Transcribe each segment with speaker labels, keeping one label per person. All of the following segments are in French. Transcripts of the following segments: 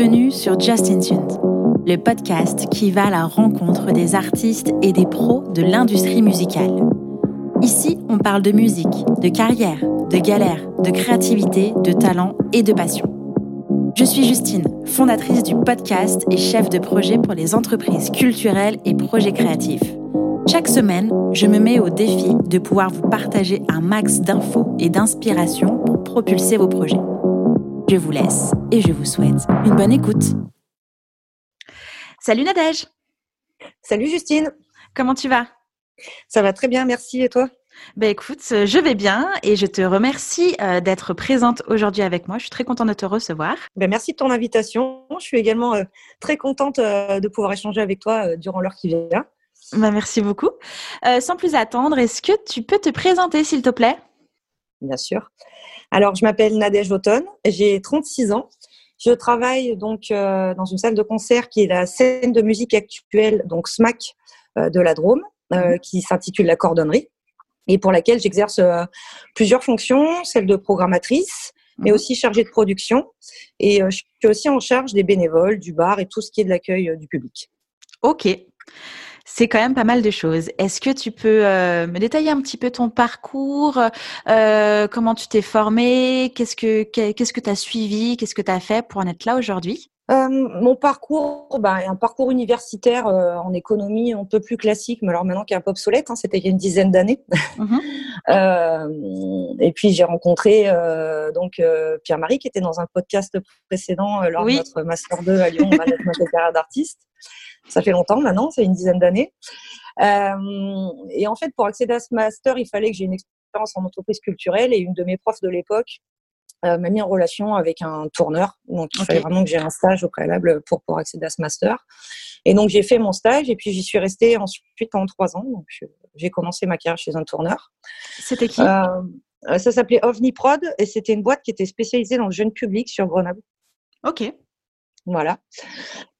Speaker 1: Bienvenue sur Justin Tunes, le podcast qui va à la rencontre des artistes et des pros de l'industrie musicale. Ici, on parle de musique, de carrière, de galère, de créativité, de talent et de passion. Je suis Justine, fondatrice du podcast et chef de projet pour les entreprises culturelles et projets créatifs. Chaque semaine, je me mets au défi de pouvoir vous partager un max d'infos et d'inspiration pour propulser vos projets. Je vous laisse et je vous souhaite une bonne écoute. Salut Nadège
Speaker 2: Salut Justine
Speaker 1: Comment tu vas?
Speaker 2: Ça va très bien, merci. Et toi?
Speaker 1: Ben écoute, je vais bien et je te remercie euh, d'être présente aujourd'hui avec moi. Je suis très contente de te recevoir.
Speaker 2: Ben merci de ton invitation. Je suis également euh, très contente euh, de pouvoir échanger avec toi durant l'heure qui vient.
Speaker 1: Ben merci beaucoup. sans plus attendre, est-ce que tu peux te présenter s'il te plaît?
Speaker 2: Bien sûr. Alors, je m'appelle Nadège Automne, j'ai 36 ans. Je travaille donc euh, dans une salle de concert qui est la scène de musique actuelle, donc SMAC euh, de la Drôme, euh, mhm. qui s'intitule La Cordonnerie, et pour laquelle j'exerce plusieurs fonctions, celle de programmatrice, mais mhm. aussi chargée de production. Et je suis aussi en charge des bénévoles, du bar et tout ce qui est de l'accueil du public.
Speaker 1: Ok. C'est quand même pas mal de choses. Est-ce que tu peux euh, me détailler un petit peu ton parcours euh, Comment tu t'es formé Qu'est-ce que qu'est-ce que tu as suivi Qu'est-ce que tu as fait pour en être là aujourd'hui?
Speaker 2: Euh, mon parcours, bah, un parcours universitaire en économie un peu plus classique, mais alors maintenant qui est un peu obsolète, hein, c'était il y a une dizaine d'années. Mmh et puis j'ai rencontré donc Pierre-Marie qui était dans un podcast précédent lors de notre master 2 à Lyon, notre carrière d'artiste. Ça fait longtemps maintenant, c'est une dizaine d'années. Euh, et en fait, pour accéder à ce master, il fallait que j'ai une expérience en entreprise culturelle et une de mes profs de l'époque euh, m'a mis en relation avec un tourneur. Donc, il fallait vraiment que j'ai un stage au préalable pour pouvoir accéder à ce master. Et donc, j'ai fait mon stage et puis j'y suis restée ensuite pendant trois ans. Donc, j'ai commencé ma carrière chez un tourneur.
Speaker 1: C'était qui? Euh,
Speaker 2: Ça s'appelait OVNI Prod et c'était une boîte qui était spécialisée dans le jeune public sur Grenoble.
Speaker 1: Ok.
Speaker 2: Voilà.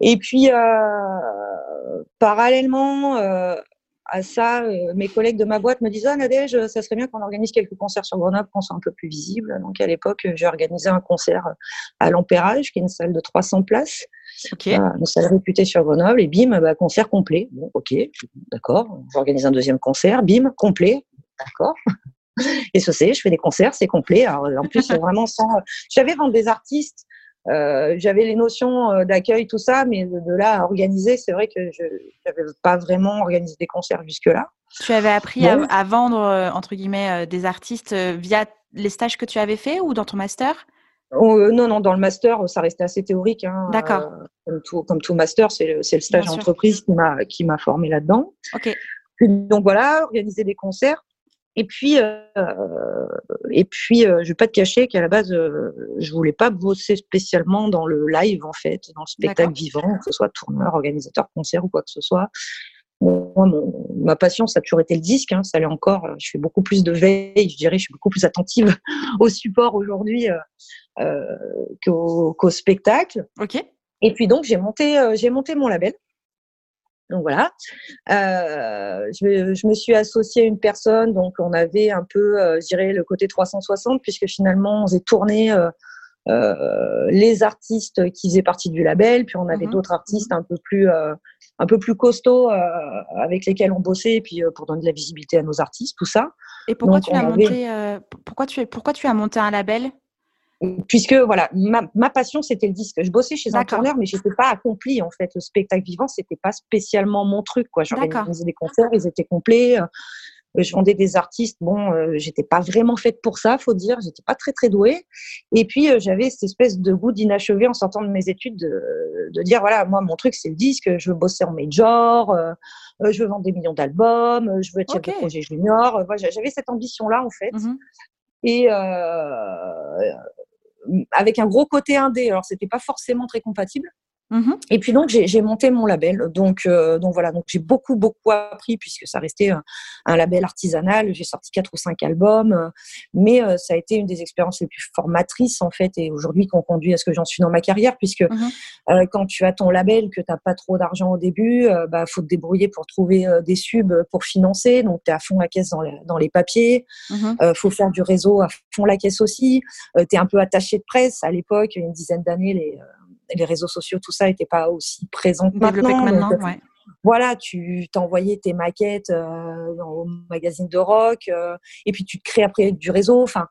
Speaker 2: Et puis, euh, parallèlement euh, à ça, euh, mes collègues de ma boîte me disent Ah, Nadège, ça serait bien qu'on organise quelques concerts sur Grenoble, qu'on soit un peu plus visible. Donc, à l'époque, j'ai organisé un concert à l'Empérage, qui est une salle de 300 places. une salle réputée sur Grenoble. Et bim, bah, concert complet. Bon, ok, d'accord. J'organise un deuxième concert. Bim, complet. D'accord. Et ce c'est, je fais des concerts, c'est complet. Alors, en plus, vraiment sans. J'avais vendu des artistes euh, j'avais les notions euh, d'accueil, tout ça, mais de, là à organiser, c'est vrai que je n'avais pas vraiment organisé des concerts jusque-là.
Speaker 1: Tu avais appris à, vendre, euh, entre guillemets, des artistes via les stages que tu avais fait ou dans ton master?
Speaker 2: Oh, Non, non, dans le master, ça restait assez théorique. Hein,
Speaker 1: D'accord.
Speaker 2: comme, tout, comme tout master, c'est le, le, stage d'entreprise qui m'a formé là-dedans.
Speaker 1: Ok.
Speaker 2: Donc voilà, organiser des concerts. Et puis, euh, et puis, euh, je vais pas te cacher qu'à la base, euh, je voulais pas bosser spécialement dans le live en fait, dans le spectacle vivant, que ce soit tourneur, organisateur, concert ou quoi que ce soit. Moi, ma passion, ça a toujours été le disque. Hein, ça l'est encore. Je fais beaucoup plus de veille, je dirais. Je suis beaucoup plus attentive au support aujourd'hui euh, qu'au, qu'au spectacle.
Speaker 1: Ok.
Speaker 2: Et puis donc, j'ai monté, j'ai monté mon label. Donc voilà, euh, je, je, me suis associée à une personne, donc on avait un peu, euh, je dirais, le côté 360, puisque finalement on faisait tourner euh, les artistes qui faisaient partie du label, puis on avait mmh d'autres artistes un peu plus, un peu plus costauds avec lesquels on bossait, et puis pour donner de la visibilité à nos artistes, tout ça.
Speaker 1: Et pourquoi tu as monté, pourquoi tu, pourquoi tu as monté un label?
Speaker 2: Puisque voilà, ma, passion c'était le disque. Je bossais chez un tourneur, mais j'étais pas accompli en fait. Le spectacle vivant, c'était pas spécialement mon truc. Quoi, j'organisais des concerts, ils étaient complets. Euh, je vendais des artistes. Bon, euh, j'étais pas vraiment faite pour ça, faut dire. J'étais pas très très douée. Et puis euh, j'avais cette espèce de goût d'inachevé en sortant de mes études, de, de, dire voilà, moi mon truc c'est le disque. Je veux bosser en major. je veux vendre des millions d'albums. Je veux être chef de projet junior. j'avais cette ambition là en fait. Mmh Et euh, avec un gros côté indé. Alors, c'était pas forcément très compatible. Mmh et puis donc j'ai monté mon label. Donc euh, donc voilà, donc j'ai beaucoup beaucoup appris puisque ça restait un, label artisanal. J'ai sorti quatre ou cinq albums, euh, mais euh, ça a été une des expériences les plus formatrices en fait et aujourd'hui qu'on conduit à ce que j'en suis dans ma carrière puisque mmh quand tu as ton label que tu n'as pas trop d'argent au début, bah faut te débrouiller pour trouver des subs pour financer. Donc tu es à fond la caisse dans les, dans les papiers. Mmh faut faire du réseau à fond la caisse aussi. tu es un peu attaché de presse à l'époque, une dizaine d'années les les réseaux sociaux, tout ça n'était pas aussi présent maintenant. maintenant Voilà, tu t'envoyais tes maquettes au magazine de rock, et puis tu te crées après du réseau. Enfin,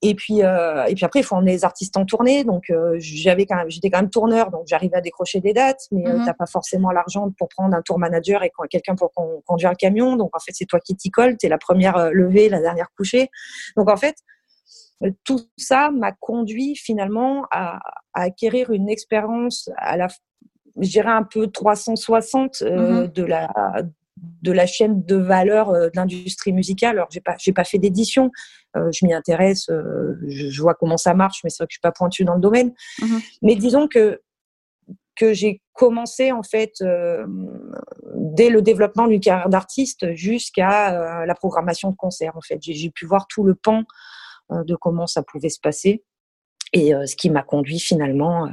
Speaker 2: et puis, euh, et puis après, il faut emmener les artistes en tournée. Donc, euh, j'avais quand même, j'étais quand même tourneur, donc j'arrivais à décrocher des dates, mais tu euh, mhm. t'as pas forcément l'argent pour prendre un tour manager et quelqu'un pour conduire un camion. Donc, en fait, c'est toi qui t'y colle. T'es la première levée, la dernière couchée. Donc, en fait, tout ça m'a conduit finalement à, à, acquérir une expérience à la, je dirais un peu 360 mhm. de la de la chaîne de valeur de l'industrie musicale. Alors, j'ai pas, j'ai pas fait d'édition, euh, je m'y intéresse, euh, je, vois comment ça marche, mais c'est vrai que je suis pas pointue dans le domaine. Mhm. Mais disons que que j'ai commencé en fait euh, dès le développement d'une carrière d'artiste jusqu'à la programmation de concerts. En fait, j'ai pu voir tout le pan de comment ça pouvait se passer. Et ce qui m'a conduit finalement,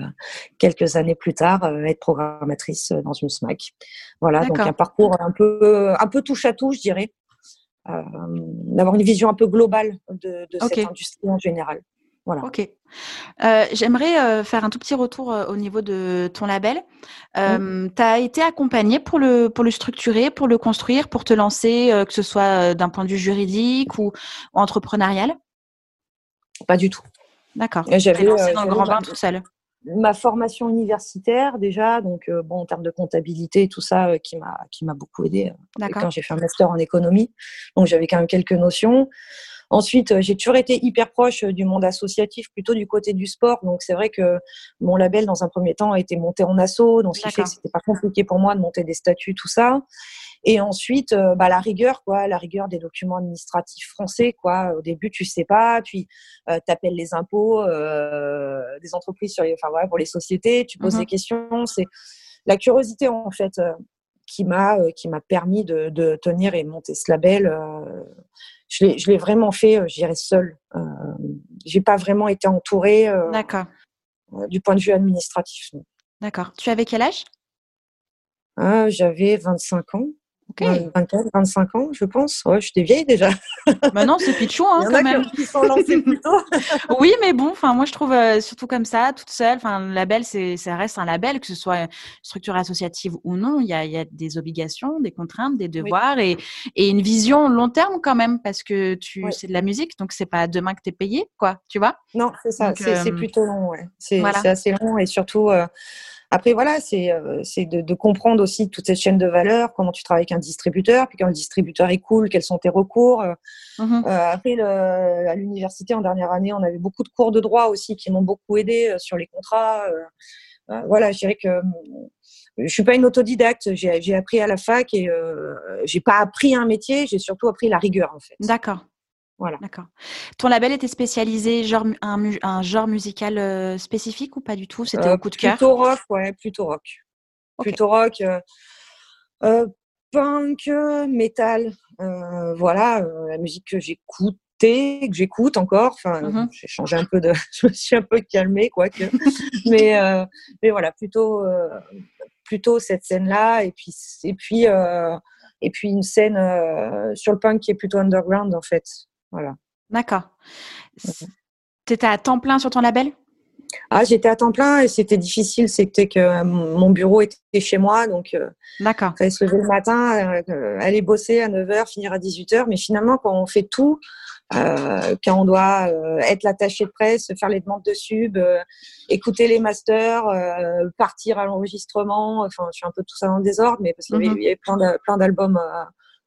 Speaker 2: quelques années plus tard, à être programmatrice dans une SMAC. Voilà, donc un parcours un peu, un peu touche à tout, je dirais. Euh, d'avoir une vision un peu globale de, cette industrie en général. Voilà.
Speaker 1: Ok. Euh, j'aimerais euh, faire un tout petit retour au niveau de ton label. Tu as été accompagné pour le, pour le structurer, pour le construire, pour te lancer, que ce soit d'un point de vue juridique ou, entrepreneurial?
Speaker 2: Pas du tout.
Speaker 1: D'accord. J'avais lancé dans le grand bain tout seul
Speaker 2: ma formation universitaire déjà, donc euh, bon en termes de comptabilité et tout ça, euh, qui m'a qui m'a beaucoup aidé euh, quand j'ai fait un master en économie. Donc j'avais quand même quelques notions. Ensuite, j'ai toujours été hyper proche du monde associatif, plutôt du côté du sport. Donc c'est vrai que mon label, dans un premier temps, a été monté en asso, donc ce qui fait que c'était pas compliqué pour moi de monter des statuts, tout ça. Et ensuite, euh, bah, la rigueur, quoi, la rigueur des documents administratifs français, quoi. Au début, tu sais pas, puis euh, tu appelles les impôts euh, des entreprises sur enfin voilà, pour les sociétés, tu poses des questions. C'est la curiosité en fait qui m'a qui m'a permis de, de, tenir et monter ce label. je l'ai je l'ai vraiment fait, je dirais seule. Euh, J'ai pas vraiment été entourée.
Speaker 1: D'accord.
Speaker 2: du point de vue administratif.
Speaker 1: D'accord. Tu avais quel âge?
Speaker 2: Ah, J'avais 25 ans. Okay. 24, 25 ans, je pense. Ouais, je suis vieille déjà.
Speaker 1: Maintenant, c'est pitchou, hein, quand même.
Speaker 2: Qui sont lancés plus tôt.
Speaker 1: oui, mais bon, enfin, moi, je trouve euh, surtout comme ça, toute seule. Enfin, le label, c'est, ça reste un label, que ce soit structure associative ou non. Il y a, il y a des obligations, des contraintes, des devoirs et, et une vision long terme quand même, parce que tu, c'est de la musique, donc c'est pas demain que tu es payé, quoi. Tu vois?
Speaker 2: Non, c'est ça. c'est, euh, plutôt long, ouais. C'est, c'est assez long et surtout. Euh, après, voilà, c'est euh, de, de, comprendre aussi toute cette chaîne de valeur, comment tu travailles avec un distributeur, puis quand le distributeur est cool, quels sont tes recours. Euh, mmh euh après, le, à l'université, en dernière année, on avait beaucoup de cours de droit aussi qui m'ont beaucoup aidé sur les contrats. voilà, je dirais que je suis pas une autodidacte. J'ai appris à la fac et euh, j'ai pas appris un métier, j'ai surtout appris la rigueur en fait.
Speaker 1: D'accord. Voilà. D'accord. Ton label était spécialisé genre un, un genre musical euh, spécifique ou pas du tout? C'était euh, au coup de cœur?
Speaker 2: Plutôt rock, ouais, plutôt rock. Plutôt rock. Euh, punk, metal, voilà, la musique que j'écoutais, que j'écoute encore. Enfin, mmh j'ai changé un peu de, je me suis un peu calmée, quoique. mais, mais voilà, plutôt, plutôt cette scène-là. Et puis, et puis, et puis une scène sur le punk qui est plutôt underground en fait. Voilà.
Speaker 1: D'accord. Tu étais à temps plein sur ton label?
Speaker 2: Ah, j'étais à temps plein et c'était difficile. C'était que euh, mon bureau était chez moi, donc euh,
Speaker 1: D'accord.
Speaker 2: il fallait se lever le matin, euh, aller bosser à 9h, finir à 18h. Mais finalement, quand on fait tout, quand on doit être l'attaché de presse, faire les demandes de sub, écouter les masters, partir à l'enregistrement, enfin, je suis un peu tout ça dans le désordre, mais parce qu'il y avait, mm-hmm. plein d'albums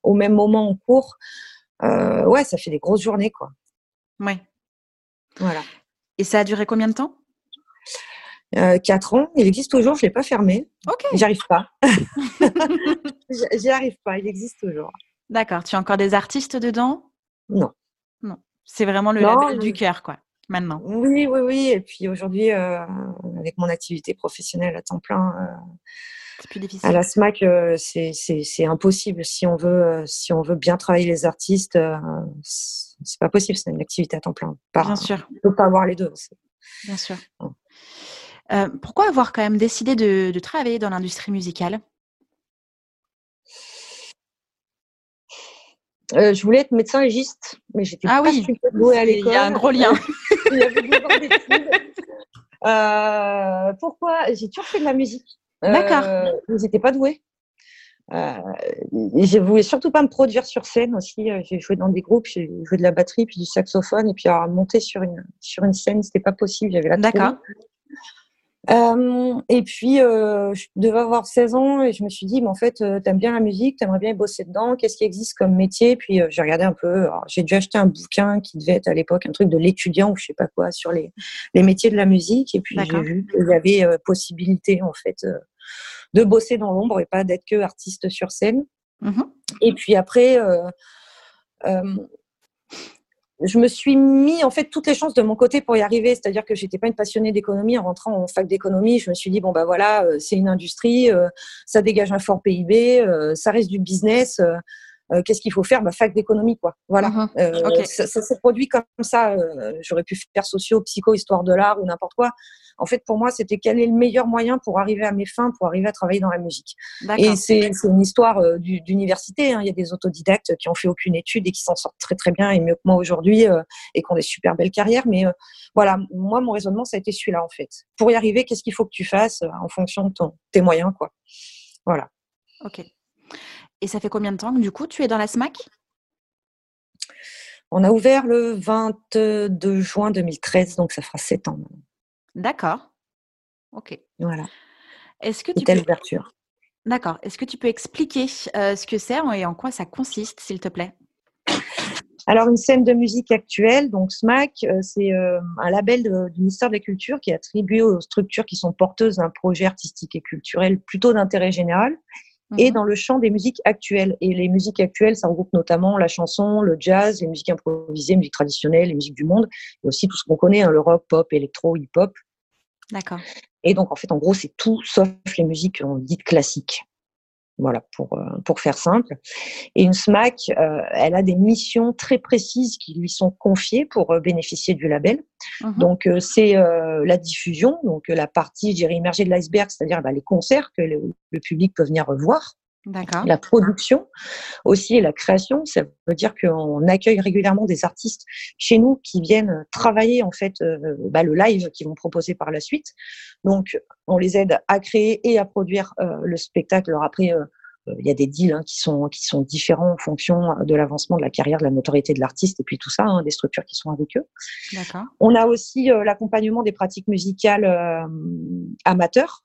Speaker 2: au même moment en cours. Euh, ouais, ça fait des grosses journées, quoi.
Speaker 1: Ouais.
Speaker 2: Voilà.
Speaker 1: Et ça a duré combien de temps?
Speaker 2: Euh, 4 ans. Il existe toujours, je ne l'ai pas fermé.
Speaker 1: Ok.
Speaker 2: J'y arrive pas. J'y arrive pas, il existe toujours.
Speaker 1: D'accord. Tu as encore des artistes dedans?
Speaker 2: Non.
Speaker 1: Non. C'est vraiment le label du cœur, quoi, maintenant.
Speaker 2: Oui, oui, oui. Et puis aujourd'hui, euh, avec mon activité professionnelle à temps plein,
Speaker 1: plus difficile.
Speaker 2: À la SMAC, euh, c'est impossible. Si on, veut, euh, si on veut bien travailler les artistes, euh, c'est pas possible. C'est une activité à temps plein.
Speaker 1: bien sûr.
Speaker 2: On ne peut pas avoir les deux.
Speaker 1: Bien sûr. pourquoi avoir quand même décidé de, travailler dans l'industrie musicale?
Speaker 2: Je voulais être médecin légiste, mais j'étais
Speaker 1: ah
Speaker 2: pas
Speaker 1: oui.
Speaker 2: douée à l'école.
Speaker 1: Il y a un gros lien.
Speaker 2: Il y avait deux ans pourquoi? J'ai toujours fait de la musique.
Speaker 1: D'accord.
Speaker 2: Vous n'étiez pas doué. Euh, je voulais surtout pas me produire sur scène aussi. J'ai joué dans des groupes, j'ai joué de la batterie puis du saxophone et puis alors, monter sur une sur une scène, c'était pas possible. J'avais la
Speaker 1: D'accord.
Speaker 2: Euh, et puis, euh, je devais avoir 16 ans et je me suis dit, mais en fait, euh, t'aimes bien la musique, t'aimerais bien bosser dedans, qu'est-ce qui existe comme métier? Puis j'ai regardé un peu, j'ai dû acheter un bouquin qui devait être à l'époque un truc de l'étudiant ou je sais pas quoi sur les, les métiers de la musique. Et puis j'ai vu qu'il y avait possibilité en fait de bosser dans l'ombre et pas d'être que artiste sur scène. Mmh et puis après, je me suis mis en fait toutes les chances de mon côté pour y arriver. C'est-à-dire que j'étais pas une passionnée d'économie. En rentrant en fac d'économie, je me suis dit bon bah voilà, euh, c'est une industrie, euh, ça dégage un fort PIB, euh, ça reste du business. Qu'est-ce qu'il faut faire? Bah, Fac d'économie, quoi. Voilà. Mm-hmm. ça, ça s'est produit comme ça. J'aurais pu faire socio, psycho, histoire de l'art ou n'importe quoi. En fait, pour moi, c'était quel est le meilleur moyen pour arriver à mes fins, pour arriver à travailler dans la musique. Et c'est une histoire euh, d'université. Hein. Il y a des autodidactes qui ont fait aucune étude et qui s'en sortent très très bien et mieux que moi aujourd'hui euh, et qui ont des super belles carrières. Mais euh, voilà, moi, mon raisonnement, ça a été celui-là en fait. Pour y arriver, qu'est-ce qu'il faut que tu fasses en fonction de ton, tes moyens, quoi. Voilà.
Speaker 1: Ok. Et ça fait combien de temps que du coup tu es dans la SMAC
Speaker 2: On a ouvert le 22 juin 2013, donc ça fera sept ans.
Speaker 1: D'accord. Ok.
Speaker 2: Voilà.
Speaker 1: Est-ce que tu
Speaker 2: peux... ouverture.
Speaker 1: D'accord. Est-ce que tu peux expliquer euh, ce que c'est et en quoi ça consiste, s'il te plaît?
Speaker 2: Alors, une scène de musique actuelle, donc SMAC, euh, c'est euh, un label du ministère de la Culture qui est attribué aux structures qui sont porteuses d'un projet artistique et culturel plutôt d'intérêt général et mhm. dans le champ des musiques actuelles. Et les musiques actuelles, ça regroupe notamment la chanson, le jazz, les musiques improvisées, musique traditionnelle, les musiques du monde, et aussi tout ce qu'on connaît, hein, le rock, pop, électro, hip-hop.
Speaker 1: D'accord.
Speaker 2: Et donc, en fait, en gros, c'est tout sauf les musiques dites classiques. Voilà, pour, euh, pour faire simple. Et une SMAC, euh, elle a des missions très précises qui lui sont confiées pour euh, bénéficier du label. Mhm. Donc, c'est la diffusion, donc la partie, je dirais, immergée de l'iceberg, c'est-à-dire bah, les concerts que le, le, public peut venir voir. La production aussi et la création, ça veut dire qu'on accueille régulièrement des artistes chez nous qui viennent travailler en fait bah, le live qu'ils vont proposer par la suite. Donc, on les aide à créer et à produire le spectacle. Alors après, il y a des deals hein, qui sont qui sont différents en fonction de l'avancement de la carrière, de la notoriété de l'artiste et puis tout ça, hein, des structures qui sont avec eux. On a aussi l'accompagnement des pratiques musicales amateurs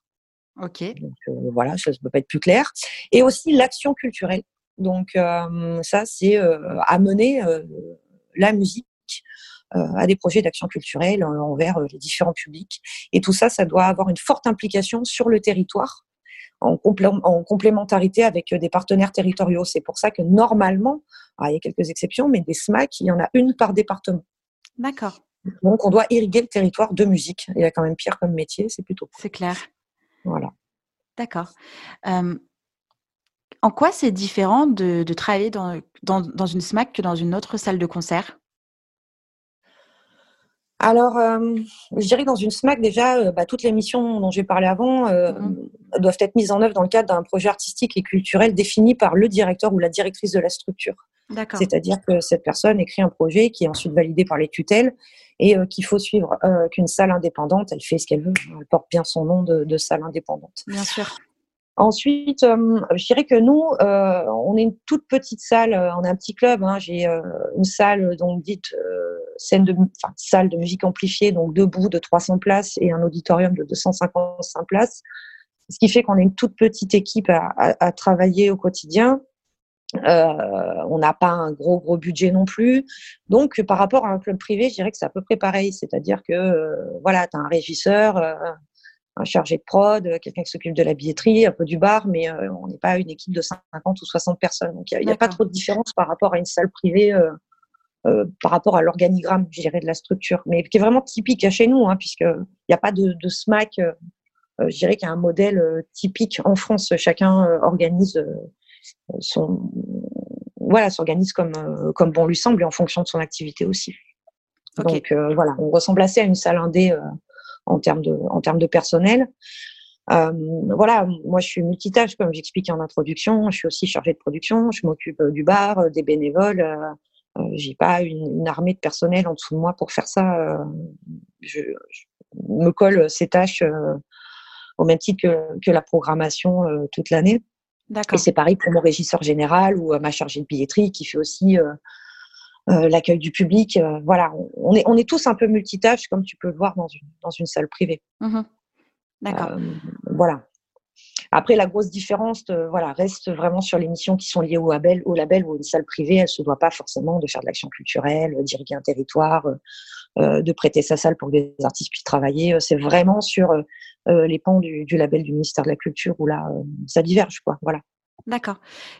Speaker 1: Ok.
Speaker 2: Donc, euh, voilà, ça ne peut pas être plus clair. Et aussi l'action culturelle. Donc euh, ça, c'est euh, amener la musique à des projets d'action culturelle envers les différents publics. Et tout ça, ça doit avoir une forte implication sur le territoire, en, en complémentarité avec des partenaires territoriaux. C'est pour ça que normalement, ah, il y a quelques exceptions, mais des SMAC, il y en a une par département.
Speaker 1: D'accord.
Speaker 2: Donc on doit irriguer le territoire de musique. Il y a quand même pire comme métier, c'est plutôt.
Speaker 1: C'est clair.
Speaker 2: Voilà.
Speaker 1: D'accord. en quoi c'est différent de, travailler dans, dans, une SMAC que dans une autre salle de concert?
Speaker 2: Alors, je dirais que dans une SMAC, déjà, bah, toutes les missions dont j'ai parlé avant mmh doivent être mises en œuvre dans le cadre d'un projet artistique et culturel défini par le directeur ou la directrice de la structure. C'est-à-dire que cette personne écrit un projet qui est ensuite validé par les tutelles et euh, qu'il faut suivre euh, qu'une salle indépendante, elle fait ce qu'elle veut, elle porte bien son nom de, salle indépendante.
Speaker 1: Bien sûr.
Speaker 2: Ensuite, euh, je dirais que nous, on est une toute petite salle, on est un petit club. Hein, J'ai une salle donc dite scène de, salle de musique amplifiée, donc debout de 300 places et un auditorium de 255 places. Ce qui fait qu'on est une toute petite équipe à travailler au quotidien. Euh, on n'a pas un gros gros budget non plus. Donc par rapport à un club privé, je dirais que c'est à peu près pareil. C'est-à-dire que euh, voilà, tu as un régisseur, euh, un chargé de prod, quelqu'un qui s'occupe de la billetterie, un peu du bar, mais on n'est pas une équipe de 50 ou 60 personnes. Donc il n'y a, pas trop de différence par rapport à une salle privée. par rapport à l'organigramme, je dirais, de la structure, mais qui est vraiment typique à chez nous, hein, puisqu'il n'y a pas de, de SMAC. je dirais qu'il y a un modèle typique en France. Chacun organise son, voilà, s'organise comme, euh, comme bon lui semble et en fonction de son activité aussi. Donc euh, voilà, on ressemble assez à une salle indé euh, en termes de, en termes de personnel. voilà, moi je suis multitâche comme j'expliquais en introduction. Je suis aussi chargée de production. Je m'occupe du bar, des bénévoles. j'ai pas une, armée de personnel en dessous de moi pour faire ça. Je, me colle ces tâches au même titre que, que la programmation toute l'année. Et c'est pareil pour mon régisseur général ou ma chargée de billetterie qui fait aussi l'accueil du public. voilà, on est, on est tous un peu multitâches, comme tu peux le voir dans une, dans une salle privée.
Speaker 1: Mmh D'accord.
Speaker 2: voilà. Après, la grosse différence euh, voilà, reste vraiment sur les missions qui sont liées au label, au label ou une salle privée. Elle ne se doit pas forcément de faire de l'action culturelle, euh, d'irriguer un territoire, euh, de prêter sa salle pour que des artistes puissent travailler. C'est vraiment sur les pans du, label du ministère de la Culture où là, ça diverge. Quoi. Voilà.
Speaker 1: D'accord.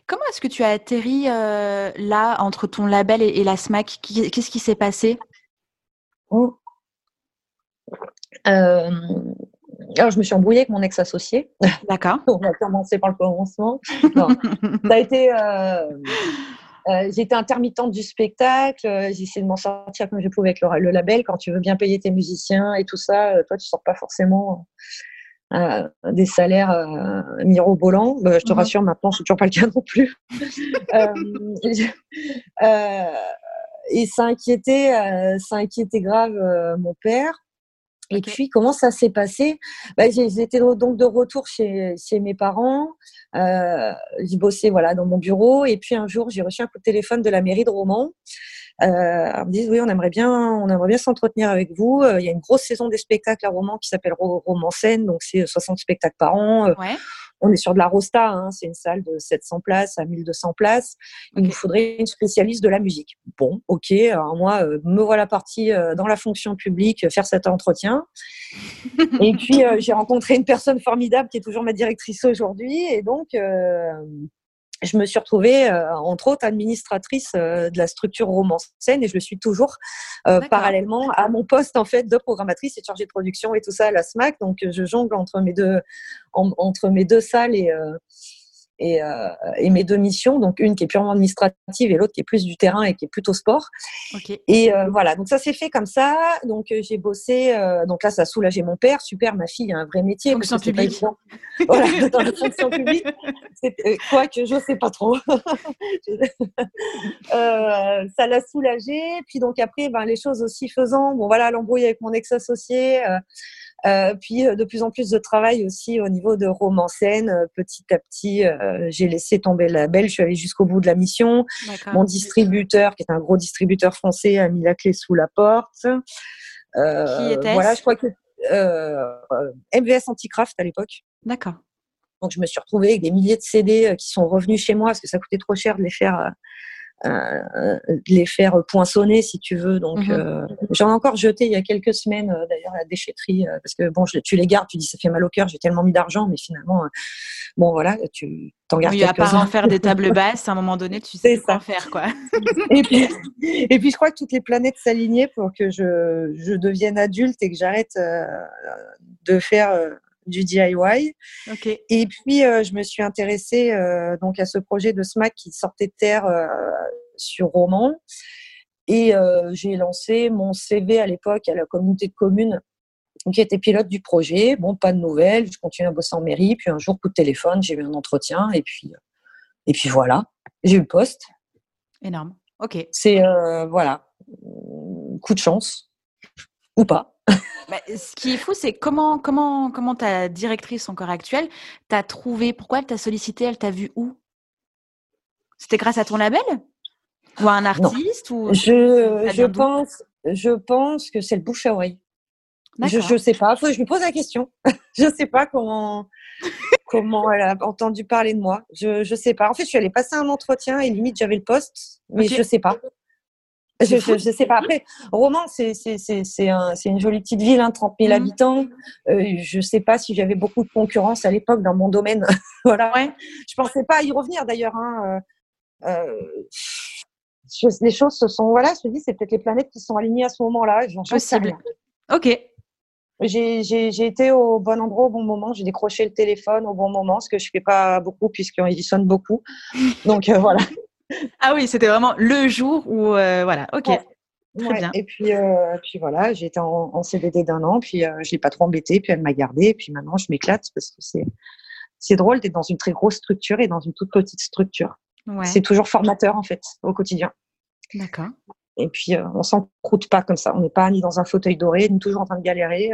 Speaker 1: Comment est-ce que tu as atterri là entre ton label et, la SMAC Qu'est-ce qui s'est passé?
Speaker 2: Oh. Alors, je me suis embrouillée avec mon ex-associé.
Speaker 1: D'accord.
Speaker 2: On va commencer par le commencement. ça a été. Euh, euh, j'étais intermittente du spectacle. Euh, essayé de m'en sortir comme je pouvais avec le, label. Quand tu veux bien payer tes musiciens et tout ça, toi, tu sors pas forcément des salaires mirobolants. Bah, je te mhm. rassure, maintenant, c'est toujours pas le cas non plus. et ça inquiétait, ça inquiétait grave mon père. Et puis, comment ça s'est passé? Bah, J'étais donc de retour chez, chez mes parents. Euh, j'ai bossé voilà, dans mon bureau. Et puis, un jour, j'ai reçu un coup de téléphone de la mairie de Romans. Euh, ils me disent, oui, on aimerait bien, on aimerait bien s'entretenir avec vous. Euh, il y a une grosse saison des spectacles à Romans qui s'appelle Romans Scène. Donc, c'est 60 spectacles par an. Ouais on est sur de la Rosta, hein, c'est une salle de 700 places à 1200 places. Il nous faudrait une spécialiste de la musique. Bon, ok, alors moi, euh, me voilà partie euh, dans la fonction publique faire cet entretien. et puis, euh, j'ai rencontré une personne formidable qui est toujours ma directrice aujourd'hui. Et donc, je me suis retrouvée, euh, entre autres, administratrice euh, de la structure romance scène et je le suis toujours euh, parallèlement à mon poste en fait de programmatrice et chargée de production et tout ça à la SMAC. Donc, je jongle entre mes deux, entre mes deux salles et euh, et, mes deux missions, donc une qui est purement administrative et l'autre qui est plus du terrain et qui est plutôt sport. Et euh, voilà, donc ça s'est fait comme ça. Donc euh, j'ai bossé, donc là ça a soulagé mon père. Super, ma fille a un vrai métier.
Speaker 1: Fonction publique.
Speaker 2: voilà, dans la fonction publique. Quoi que je sais pas trop. ça l'a soulagé. Puis donc après, ben, les choses aussi faisant, bon voilà, l'embrouille avec mon ex-associé. Euh, puis euh, de plus en plus de travail aussi au niveau de scène. Euh, petit à petit, j'ai laissé tomber le label. Je suis allée jusqu'au bout de la mission. Mon distributeur, qui est un gros distributeur français, a mis la clé sous la porte.
Speaker 1: qui était
Speaker 2: Voilà, je crois que MVS Anticraft à l'époque.
Speaker 1: D'accord.
Speaker 2: Donc je me suis retrouvée avec des milliers de CD qui sont revenus chez moi parce que ça coûtait trop cher de les faire euh, les faire poinçonner si tu veux. Donc mhm. euh, j'en ai encore jeté il y a quelques semaines euh, d'ailleurs à la déchetterie parce que bon, tu les gardes, tu dis ça fait mal au cœur, j'ai tellement mis d'argent, mais finalement bon voilà, tu t'en gardes. Oui,
Speaker 1: à part en faire des tables basses, à un moment donné, tu sais quoi faire quoi.
Speaker 2: et puis et puis je crois que toutes les planètes s'alignaient pour que je, je devienne adulte et que j'arrête de faire du DIY. Et puis, euh, je me suis intéressée euh, donc à ce projet de SMAC qui sortait de terre euh, sur Roman. Et j'ai lancé mon CV à l'époque à la communauté de communes qui était pilote du projet. Bon, pas de nouvelles. Je continue à bosser en mairie. Puis un jour, coup de téléphone, j'ai eu un entretien. Et puis, et puis voilà, j'ai eu le poste.
Speaker 1: Énorme. OK.
Speaker 2: C'est, voilà, coup de chance. Ou pas.
Speaker 1: Bah, ce qui est fou, c'est comment, comment, comment ta directrice encore actuelle t'a trouvé? Pourquoi elle t'a sollicité? Elle t'a vu où? C'était grâce à ton label? Ou à un artiste? Ou...
Speaker 2: Je, je pense, je pense que c'est le bouche à oreille. Je ne sais pas. Faut, je me pose la question. je ne sais pas comment, comment elle a entendu parler de moi. Je ne sais pas. En fait, je suis allée passer un entretien et limite j'avais le poste, mais je ne sais pas. Je, je, sais pas. Après, Romans, c'est c'est un, une jolie petite ville, hein, 30 000 mmh. habitants. Euh, je sais pas si j'avais beaucoup de concurrence à l'époque dans mon domaine. voilà. Ouais. Je pensais pas y revenir d'ailleurs. Hein. Euh, euh les choses se sont. Voilà, je me dis, c'est peut-être les planètes qui sont alignées à ce moment-là.
Speaker 1: Possible. Ok.
Speaker 2: J'ai été au bon endroit au bon moment. J'ai décroché le téléphone au bon moment, ce que je fais pas beaucoup puisqu'il sonne beaucoup. Donc euh, voilà
Speaker 1: ah oui, c'était vraiment le jour où, euh, voilà, ok. Très bien.
Speaker 2: Et puis, euh, puis voilà, j'ai été en, CDD d'un an, puis euh, je l'ai pas trop embêtée, puis elle m'a gardée, puis maintenant je m'éclate parce que c'est c'est drôle d'être dans une très grosse structure et dans une toute petite structure. C'est toujours formateur en fait au quotidien.
Speaker 1: D'accord.
Speaker 2: Et puis on s'en croûte pas comme ça. On n'est pas ni dans un fauteuil doré, ni toujours en train de galérer.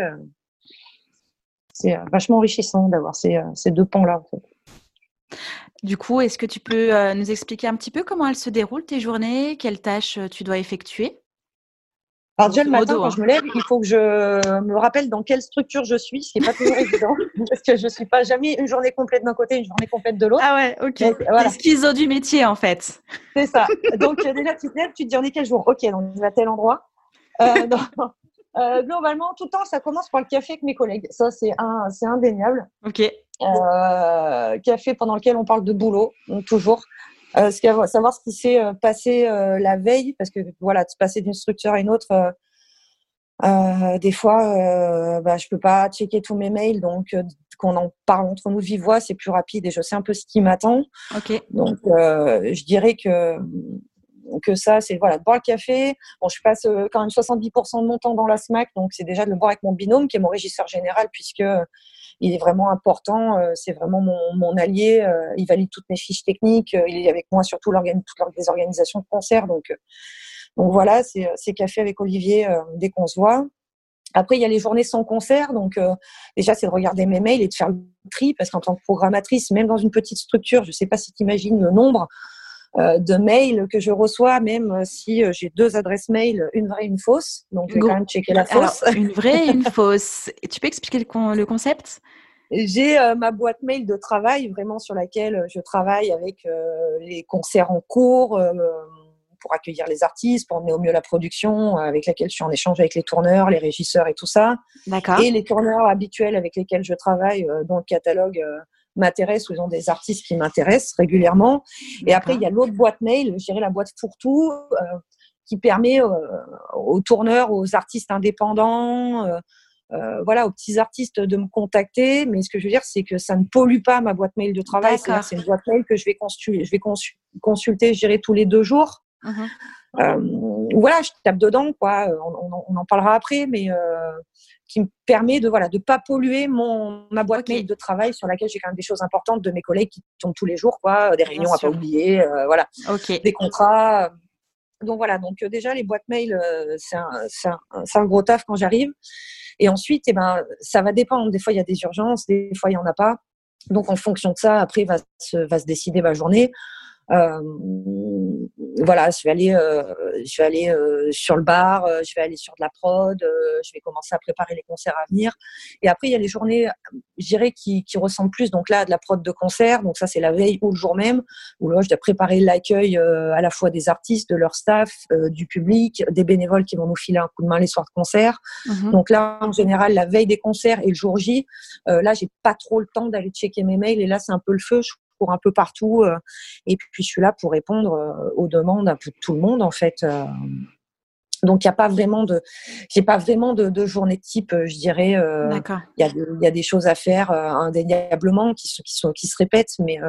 Speaker 2: c'est vachement enrichissant d'avoir ces, ces deux pans-là. En fait.
Speaker 1: Du coup, est-ce que tu peux nous expliquer un petit peu comment elles se déroulent tes journées, quelles tâches tu dois effectuer?
Speaker 2: Alors déjà le matin, quand je me lève, il faut que je me rappelle dans quelle structure je suis, ce qui n'est pas toujours évident, parce que je ne suis pas jamais une journée complète d'un côté, une journée complète de l'autre.
Speaker 1: Ah ouais, ok. voilà. schizo du métier, en fait.
Speaker 2: C'est ça. Donc euh, déjà, tu te lèves, tu te dis on est quel jour? Ok, donc on est à tel endroit. Euh, euh, globalement, tout le temps, ça commence par le café avec mes collègues. Ça, c'est indéniable.
Speaker 1: Ok.
Speaker 2: Café pendant lequel on parle de boulot, toujours. Euh, savoir ce qui s'est euh, passé euh, la veille, parce que voilà, de passer d'une structure à une autre, euh, des fois, bah, je peux pas checker tous mes mails, donc qu'on en parle entre nous vive voix, c'est plus rapide et je sais un peu ce qui m'attend.
Speaker 1: Ok.
Speaker 2: Donc, je dirais que que ça, c'est voilà, de boire le café. Bon, je passe quand même 70% de mon temps dans la SMAC, donc c'est déjà de le boire avec mon binôme, qui est mon régisseur général, puisque il est vraiment important. Euh, c'est vraiment mon, allié. Euh, il valide toutes mes fiches techniques. Euh, il est avec moi sur tout toutes les organisations de concerts. Donc, donc voilà, c'est café avec Olivier dès qu'on se voit. Après, il y a les journées sans concert. Donc, déjà, c'est de regarder mes mails et de faire le tri, parce qu'en tant que programmatrice, même dans une petite structure, je ne sais pas si tu imagines le nombre de mails que je reçois, même si j'ai deux adresses mail, une vraie et une fausse. Donc, je vais quand même checker la fausse.
Speaker 1: une vraie et une fausse. Tu peux expliquer le, le concept?
Speaker 2: J'ai euh, ma boîte mail de travail vraiment sur laquelle euh, je travaille avec euh, les concerts en cours pour accueillir les artistes, pour emmener au mieux la production, avec laquelle je suis en échange avec les tourneurs, les régisseurs et tout ça.
Speaker 1: D'accord.
Speaker 2: Et les tourneurs habituels avec lesquels je travaille dans le catalogue m'intéressent ou ils ont des artistes qui m'intéressent régulièrement. Et après, il y a l'autre boîte mail, je dirais la boîte fourre-tout, qui permet aux tourneurs, aux artistes indépendants, euh, voilà, aux petits artistes de me contacter. Mais ce que je veux dire, c'est que ça ne pollue pas ma boîte mail de travail. C'est une boîte mail que je vais consulter, je vais consulter, je dirais, tous les deux jours. Mmh euh, voilà, je tape dedans, quoi. On, en parlera après, mais euh, qui me permet de voilà de pas polluer mon ma boîte mail de travail sur laquelle j'ai quand même des choses importantes de mes collègues qui tombent tous les jours, quoi. Des réunions à pas oublier, voilà. Des contrats. Donc voilà, donc déjà les boîtes mail, c'est un, un, un, gros taf quand j'arrive. Et ensuite, eh ben, ça va dépendre. Des fois, il y a des urgences, des fois, il n'y en a pas. Donc, en fonction de ça, après, va se, va se décider ma journée. Euh, voilà, je vais aller, euh, je vais aller euh, sur le bar, je vais aller sur de la prod, je vais commencer à préparer les concerts à venir. Et après, il y a les journées, je dirais, qui, qui ressemblent plus donc là à de la prod de concert. Donc ça, c'est la veille ou le jour même, où là, je dois préparer l'accueil à la fois des artistes, de leur staff, du public, des bénévoles qui vont nous filer un coup de main les soirs de concert. Mhm. Donc là, en général, la veille des concerts et le jour J, là, j'ai pas trop le temps d'aller checker mes mails. Et là, c'est un peu le feu. Je un peu partout. Euh, et puis, je suis là pour répondre euh, aux demandes un peu de tout le monde, en fait. Euh. Donc, il n'y a pas vraiment de, j'ai pas vraiment de, de, journée type, je dirais. Il y, a, des choses à faire indéniablement qui, qui, sont, qui se répètent, mais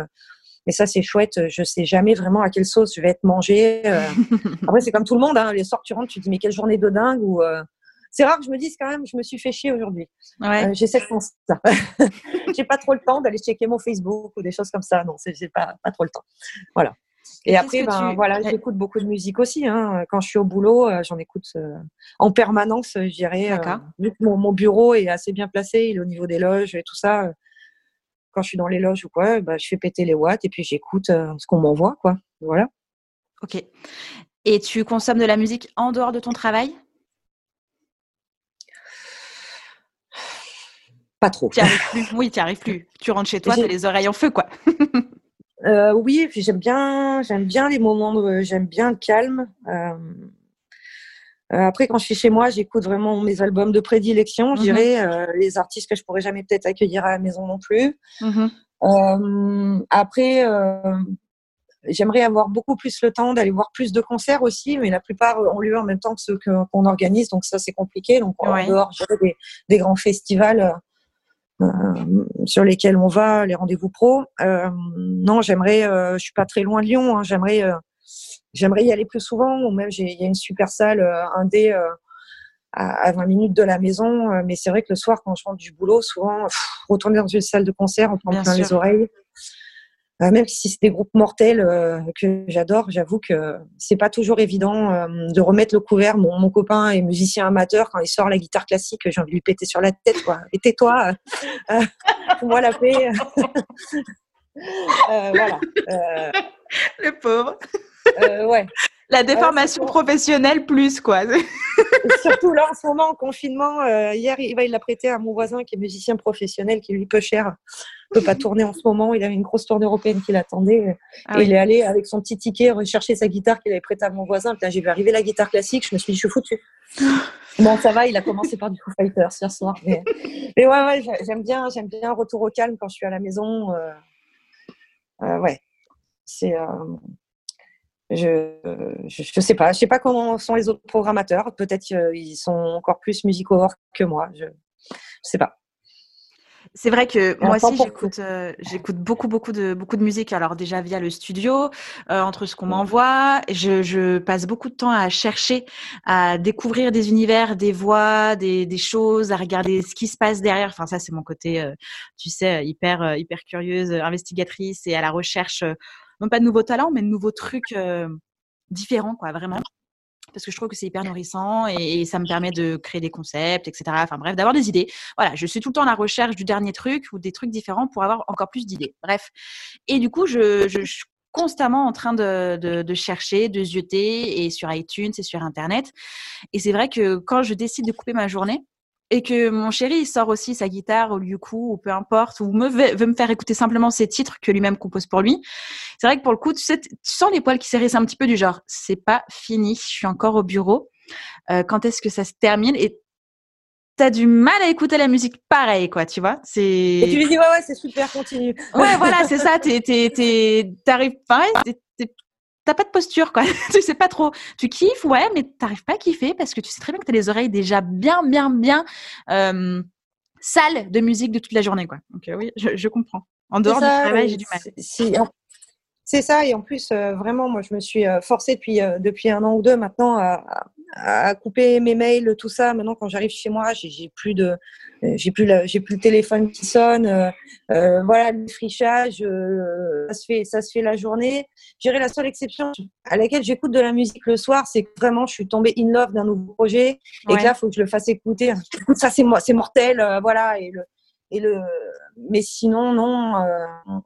Speaker 2: mais ça c'est chouette. Je sais jamais vraiment à quelle sauce je vais être mangée. Après, c'est comme tout le monde. Hein. Les soirs, tu rentres, tu te dis mais quelle journée de dingue ou c'est rare que je me dise quand même, je me suis fait chier aujourd'hui.
Speaker 1: Ouais. Euh,
Speaker 2: J'essaie de penser ça. j'ai pas trop le temps d'aller checker mon Facebook ou des choses comme ça. Non, j'ai pas, pas trop le temps. Voilà. Et, après, ben, voilà, j'écoute beaucoup de musique aussi. Hein. Quand je suis au boulot, euh, j'en écoute euh, en permanence, je dirais. mon, mon, bureau est assez bien placé, il est au niveau des loges et tout ça. Quand je suis dans les loges ou quoi, bah, je fais péter les watts et puis j'écoute ce qu'on m'envoie, quoi. Voilà.
Speaker 1: Ok. Et tu consommes de la musique en dehors de ton travail?
Speaker 2: Pas trop.
Speaker 1: Tu arrives plus. Oui, tu arrives plus. Tu rentres chez toi, tu as les oreilles en feu, quoi.
Speaker 2: euh, oui, puis j'aime bien, j'aime bien les moments, j'aime bien le calme. Euh, euh, après, quand je suis chez moi, j'écoute vraiment mes albums de prédilection, je mhm. dirais, euh, les artistes que je pourrais jamais peut-être accueillir à la maison non plus. Mhm. après, j'aimerais avoir beaucoup plus le temps d'aller voir plus de concerts aussi, mais la plupart ont lieu en même temps que ceux qu'on organise, donc ça c'est compliqué. Donc en dehors des, des, grands festivals, sur lesquels on va, les rendez-vous pro. Euh, non, j'aimerais, euh, je suis pas très loin de Lyon, hein, j'aimerais, j'aimerais y aller plus souvent. Ou même, il y a une super salle indé à, à 20 minutes de la maison, mais c'est vrai que le soir, quand je rentre du boulot, souvent, retourner dans une salle de concert, on prend plein les oreilles. Euh, même si c'est des groupes mortels euh, que j'adore, j'avoue que c'est pas toujours évident euh, de remettre le couvert. Mon, mon, copain est musicien amateur, quand il sort la guitare classique, j'ai envie de lui péter sur la tête, quoi. Et tais-toi, moi la paix.
Speaker 1: voilà. le pauvre.
Speaker 2: ouais.
Speaker 1: La déformation professionnelle plus, quoi.
Speaker 2: surtout là, en ce moment, en confinement, hier, il l'a prêté à mon voisin qui est musicien professionnel, qui lui peu cher peut pas tourner en ce moment. Il avait une grosse tournée européenne qui l'attendait. Ah et il est allé avec son petit ticket rechercher sa guitare qu'il avait prêtée à mon voisin. j'ai vu arriver la guitare classique. Je me suis dit, je suis foutu. bon, ça va. Il a commencé par du Foo Fighters hier soir. Mais, mais ouais, ouais, j'aime bien, j'aime bien retour au calme quand je suis à la maison. Euh, euh, ouais, c'est. Euh, je, je, sais pas, je sais pas comment sont les autres programmateurs. Peut-être qu'ils sont encore plus musicaux que moi. Je, je sais pas.
Speaker 1: C'est vrai que moi aussi j'écoute euh, j'écoute beaucoup beaucoup de beaucoup de musique alors déjà via le studio euh, entre ce qu'on m'envoie. Je, je passe beaucoup de temps à chercher à découvrir des univers des voix des, des choses à regarder ce qui se passe derrière. Enfin ça c'est mon côté euh, tu sais hyper hyper curieuse investigatrice et à la recherche non pas de nouveaux talents mais de nouveaux trucs différents quoi vraiment parce que je trouve que c'est hyper nourrissant et, ça me permet de créer des concepts, etc. Enfin bref, d'avoir des idées. Voilà, je suis tout le temps à la recherche du dernier truc ou des trucs différents pour avoir encore plus d'idées. Bref. Et du coup, je, suis constamment en train de, de, chercher, de zioter et sur iTunes et sur Internet. Et c'est vrai que quand je décide de couper ma journée, et que mon chéri sort aussi sa guitare au lieu coup ou peu importe ou me veut, me faire écouter simplement ses titres que lui-même compose pour lui. C'est vrai que pour le coup, tu sais, tu sens les poils qui s'érissent un petit peu du genre, c'est pas fini, je suis encore au bureau. Euh, quand est-ce que ça se termine? Et t'as du mal à écouter la musique pareil, quoi, tu vois? C'est.
Speaker 2: Et tu lui dis ouais ouais, c'est super, continue.
Speaker 1: Ouais, voilà, c'est ça. T'es, t'es, t'arrives pas, t'as pas de posture, quoi. tu sais pas trop. Tu kiffes, ouais, mais t'arrives pas à kiffer parce que tu sais très bien que t'as les oreilles déjà bien, bien, bien euh, sales de musique de toute la journée, quoi. Donc euh, oui, je, comprends. En dehors du travail, j'ai du mal.
Speaker 2: C'est ça, et en plus, euh, vraiment, moi, je me suis forcée depuis, depuis un an ou deux maintenant à, à couper mes mails, tout ça. Maintenant, quand j'arrive chez moi, j'ai plus de, j'ai plus, j'ai plus le téléphone qui sonne. Euh, euh voilà, le frichage, euh, ça se fait, ça se fait la journée. J'irai la seule exception à laquelle j'écoute de la musique le soir, c'est que vraiment, je suis tombée in love d'un nouveau projet et que là, faut que je le fasse écouter. Écoute, ça, c'est moi, c'est mortel, euh, voilà. Et le, et le, mais sinon, non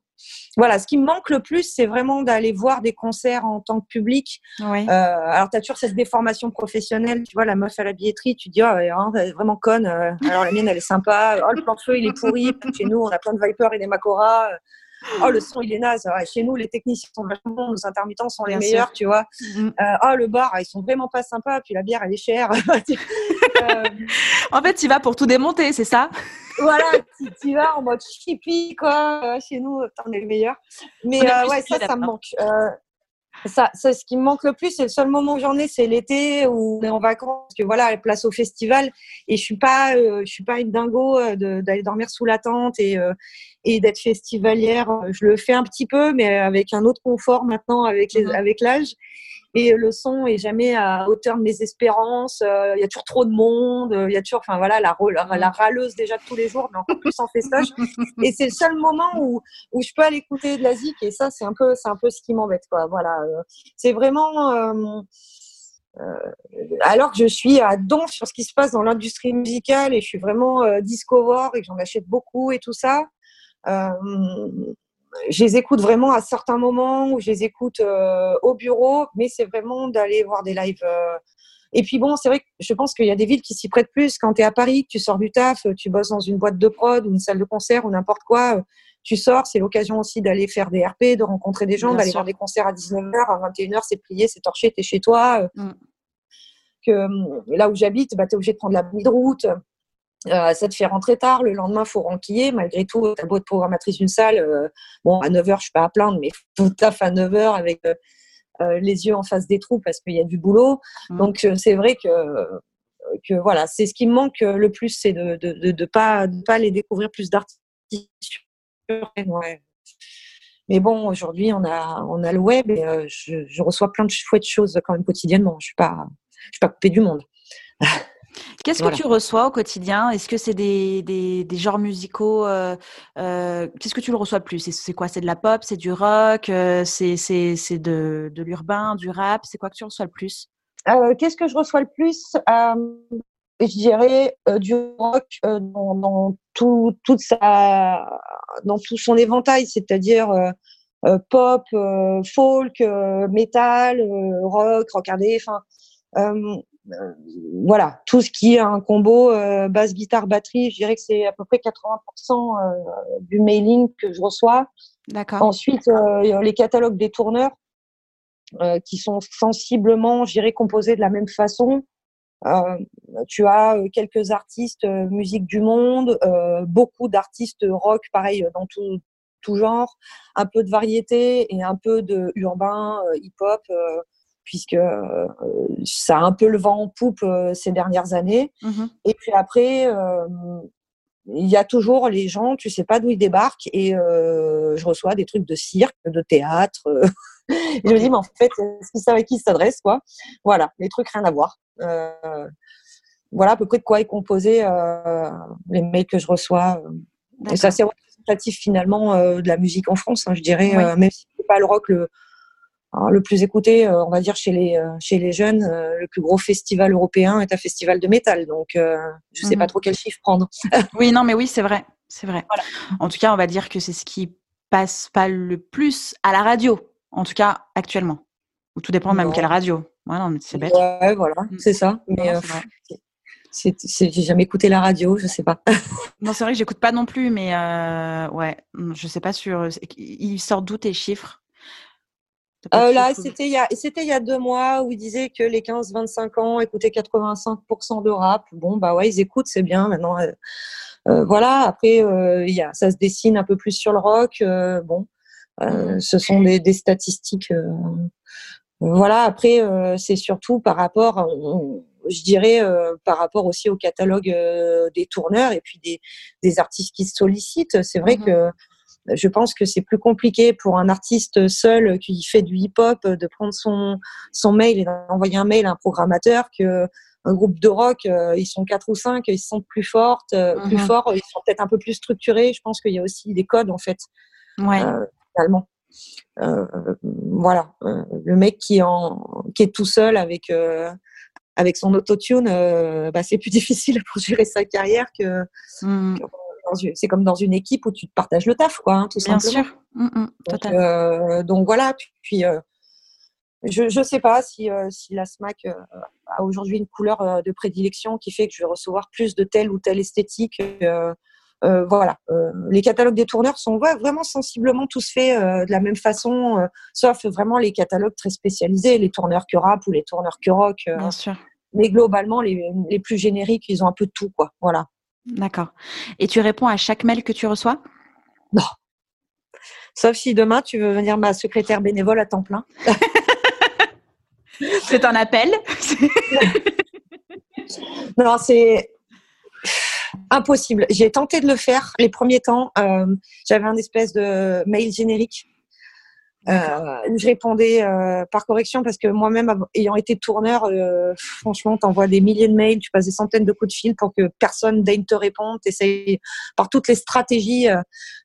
Speaker 2: voilà, ce qui me manque le plus, c'est vraiment d'aller voir des concerts en tant que public. Euh, alors, tu as toujours cette déformation professionnelle, tu vois, la meuf à la billetterie, tu dis, oh, elle est vraiment conne. Euh. alors, la mienne, elle est sympa. Oh, le plan de feu, il est pourri. Chez nous, on a plein de Viper et des Macora. Oh, le son, il est naze. chez nous, les techniciens sont vachement bons, nos intermittents sont les meilleurs, tu vois. Mm-hmm. Euh, oh, le bar, ils sont vraiment pas sympas. Puis la bière, elle est chère.
Speaker 1: en fait, tu vas pour tout démonter, c'est ça?
Speaker 2: Voilà, tu, vas en mode chippy, quoi. Euh, chez nous, t'en es le meilleur. Mais euh, ouais, ça, ça me manque. Euh, ça, ça, ce qui me manque le plus, c'est le seul moment où j'en ai, c'est l'été où on est en vacances, parce que voilà, place au festival. Et je suis pas, je suis pas une dingo d'aller dormir sous la tente et, et d'être festivalière. Je le fais un petit peu, mais avec un autre confort maintenant avec les, mmh avec l'âge et le son est jamais à hauteur de mes espérances. Euh, il y a toujours trop de monde. Euh, il y a toujours, enfin voilà, la, la, râleuse déjà de tous les jours, mais encore plus en festoche. et c'est le seul moment où, où je peux aller écouter de la zik. Et ça, c'est un peu, c'est un peu ce qui m'embête, quoi. Voilà, euh, c'est vraiment. Euh, alors que je suis à don sur ce qui se passe dans l'industrie musicale et je suis vraiment euh, discover et que j'en achète beaucoup et tout ça. Euh, je les écoute vraiment à certains moments où je les écoute euh, au bureau, mais c'est vraiment d'aller voir des lives. Euh. Et puis bon, c'est vrai que je pense qu'il y a des villes qui s'y prêtent plus. Quand tu es à Paris, que tu sors du taf, tu bosses dans une boîte de prod ou une salle de concert ou n'importe quoi, tu sors, c'est l'occasion aussi d'aller faire des RP, de rencontrer des gens, d'aller voir des concerts à 19h, à 21h, c'est plié, c'est torché, tu es chez toi. Euh. Mm. Que, là où j'habite, bah, tu es obligé de prendre la de route. Euh, ça te fait rentrer tard, le lendemain, faut renquiller. Malgré tout, tu beau être programmatrice d'une salle. Euh, bon, à 9h, je suis pas à plaindre, mais tout taf à 9h avec euh, les yeux en face des trous parce qu'il y a du boulot. Mmh. Donc, c'est vrai que, que voilà, c'est ce qui me manque le plus, c'est de ne de, de, pas, de pas aller découvrir plus d'artistes. Ouais. Mais bon, aujourd'hui, on a, on a le web et je, je, reçois plein de chouettes choses quand même quotidiennement. Je suis pas, je suis pas coupée du monde.
Speaker 1: Qu'est-ce que tu reçois au quotidien? Est-ce que c'est des, des, des, genres musicaux euh, euh, Qu'est-ce que tu le reçois le plus? C'est quoi? C'est de la pop? C'est du rock? Euh, C'est de, de l'urbain, du rap? C'est quoi que tu reçois le plus?
Speaker 2: Qu'est-ce que je reçois le plus? Je dirais du rock dans, dans, tout, toute sa, dans tout son éventail, c'est-à-dire pop, folk, metal, rock, rockardé, enfin euh, voilà, tout ce qui est un combo euh, basse, guitare, batterie, je dirais que c'est à peu près 80% euh, du mailing que je reçois.
Speaker 1: D'accord.
Speaker 2: Ensuite, les catalogues des tourneurs qui sont sensiblement, je dirais, composés de la même façon. tu as quelques artistes musique du monde, beaucoup d'artistes rock, pareil, dans tout, tout genre, un peu de variété et un peu de urbain, hip-hop puisque euh, ça a un peu le vent en poupe euh, ces dernières années. Mmh et puis après, euh, il y a toujours les gens, tu sais pas d'où ils débarquent, et je reçois des trucs de cirque, de théâtre. je me dis, mais en fait, est-ce qu'ils savent à qui ils s'adressent, quoi? Voilà, les trucs rien à voir. voilà à peu près de quoi est composé les mails que je reçois. Et ça, c'est représentatif finalement de la musique en France, hein, je dirais, même si c'est pas le rock le, le plus écouté, euh, on va dire chez les euh, chez les jeunes, euh, le plus gros festival européen est un festival de métal. Donc, je sais pas mhm. trop quel chiffre prendre.
Speaker 1: oui, non, mais oui, c'est vrai, c'est vrai. En tout cas, on va dire que c'est ce qui passe pas le plus à la radio, en tout cas actuellement. Ou tout dépend même quelle radio. Ouais, non, c'est bête.
Speaker 2: Ouais, voilà, mm. c'est ça. Mais j'ai jamais écouté la radio, je sais pas.
Speaker 1: non, c'est vrai que j'écoute pas non plus, mais ouais, je sais pas sur. Ils sortent d'où tes chiffres?
Speaker 2: Euh, là, c'était il, y a, c'était il y a deux mois où ils disaient que les 15-25 ans écoutaient 85% de rap. Bon, bah ouais, ils écoutent, c'est bien. Maintenant, euh, euh voilà. Après, euh, il y a, ça se dessine un peu plus sur le rock. Euh, bon, mmh. ce sont des, des statistiques. voilà. Après, c'est surtout par rapport, je dirais, par rapport aussi au catalogue des tourneurs et puis des, des artistes qui se sollicitent. C'est vrai mmh. que je pense que c'est plus compliqué pour un artiste seul qui fait du hip-hop de prendre son, son mail et d'envoyer un mail à un programmateur que un groupe de rock, euh, ils sont quatre ou cinq, ils sont plus fortes, euh, plus mhm. forts, ils sont peut-être un peu plus structurés. Je pense qu'il y a aussi des codes en fait,
Speaker 1: ouais. euh,
Speaker 2: finalement. Euh, voilà, le mec qui, en, qui est tout seul avec avec son autotune, bah, c'est plus difficile pour gérer sa carrière que, mhm c'est comme dans une équipe où tu te partages le taf, quoi, hein, tout
Speaker 1: Bien
Speaker 2: simplement.
Speaker 1: sûr. Mmh, mmh,
Speaker 2: donc, euh, donc, voilà. Puis, euh, je ne sais pas si, euh, si la SMAC a aujourd'hui une couleur de prédilection qui fait que je vais recevoir plus de telle ou telle esthétique. voilà. les catalogues des tourneurs sont vraiment sensiblement tous faits de la même façon, sauf vraiment les catalogues très spécialisés, les tourneurs que rap ou les tourneurs que rock.
Speaker 1: Bien sûr.
Speaker 2: Mais globalement, les, les, plus génériques, ils ont un peu de tout, quoi. Voilà.
Speaker 1: D'accord. Et tu réponds à chaque mail que tu reçois?
Speaker 2: Non. Sauf si demain tu veux venir ma secrétaire bénévole à temps plein.
Speaker 1: c'est un appel.
Speaker 2: non, c'est impossible. J'ai tenté de le faire les premiers temps. Euh, j'avais un espèce de mail générique euh, je répondais euh, par correction parce que moi-même, ayant été tourneur, euh, franchement, t'envoies des milliers de mails, tu passes des centaines de coups de fil pour que personne daigne te répondre. T'essayes par toutes les stratégies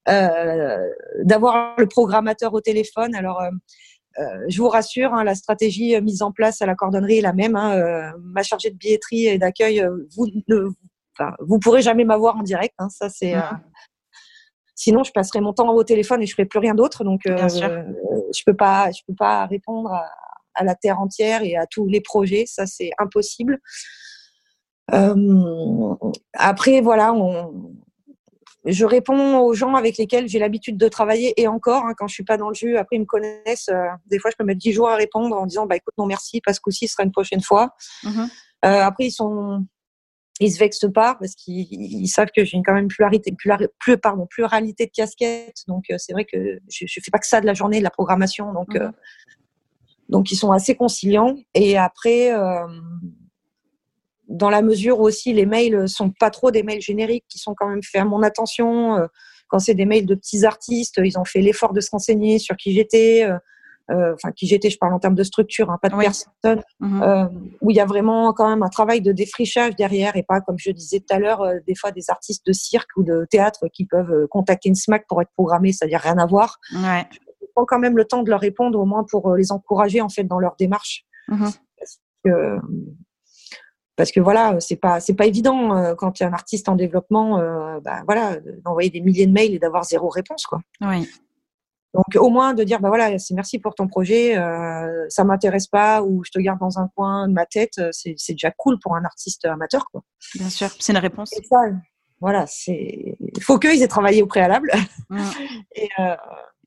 Speaker 2: d'avoir le programmateur au téléphone. Alors, je vous rassure, hein, la stratégie mise en place à la cordonnerie est la même. Hein, ma chargée de billetterie et d'accueil, vous ne enfin, vous pourrez jamais m'avoir en direct. Hein, ça, c'est mmh. Sinon, je passerai mon temps au téléphone et je ferai plus rien d'autre. Donc, euh, je peux pas, je peux pas répondre à, la terre entière et à tous les projets. Ça, c'est impossible. Euh, après, voilà, je réponds aux gens avec lesquels j'ai l'habitude de travailler et encore, hein, quand je suis pas dans le jus, après ils me connaissent. Euh, des fois, je peux mettre 10 jours à répondre en disant, bah écoute, non merci, parce que ce sera une prochaine fois. Mmh après, ils sont, ils se vexent pas parce qu'ils savent que j'ai quand même pluralité, plus, pardon, pluralité de casquettes. Donc euh, c'est vrai que je, je fais pas que ça de la journée, de la programmation. Donc euh, mhm. donc ils sont assez conciliants. Et après, euh, dans la mesure où aussi les mails sont pas trop des mails génériques, qui sont quand même faits à mon attention. quand c'est des mails de petits artistes, ils ont fait l'effort de se renseigner sur qui j'étais. Euh, enfin qui j'étais, je parle en termes de structure, hein, pas de personne, mmh euh, où il y a vraiment quand même un travail de défrichage derrière et pas comme je disais tout à l'heure, euh, des fois des artistes de cirque ou de théâtre qui peuvent contacter une SMAC pour être programmés, c'est-à-dire rien à voir.
Speaker 1: Ouais.
Speaker 2: Je prends quand même le temps de leur répondre au moins pour les encourager en fait dans leur démarche.
Speaker 1: Mmh
Speaker 2: parce, que, parce que voilà, c'est pas c'est pas évident quand il y a un artiste en développement, bah, voilà, d'envoyer des milliers de mails et d'avoir zéro réponse quoi.
Speaker 1: Oui.
Speaker 2: Donc au moins de dire bah voilà, c'est merci pour ton projet, euh, ça m'intéresse pas ou je te garde dans un coin de ma tête, euh, c'est, c'est déjà cool pour un artiste amateur quoi.
Speaker 1: Bien sûr, c'est une réponse.
Speaker 2: ça, voilà, c'est il faut qu'ils aient travaillé au préalable. Mmh. Et, euh,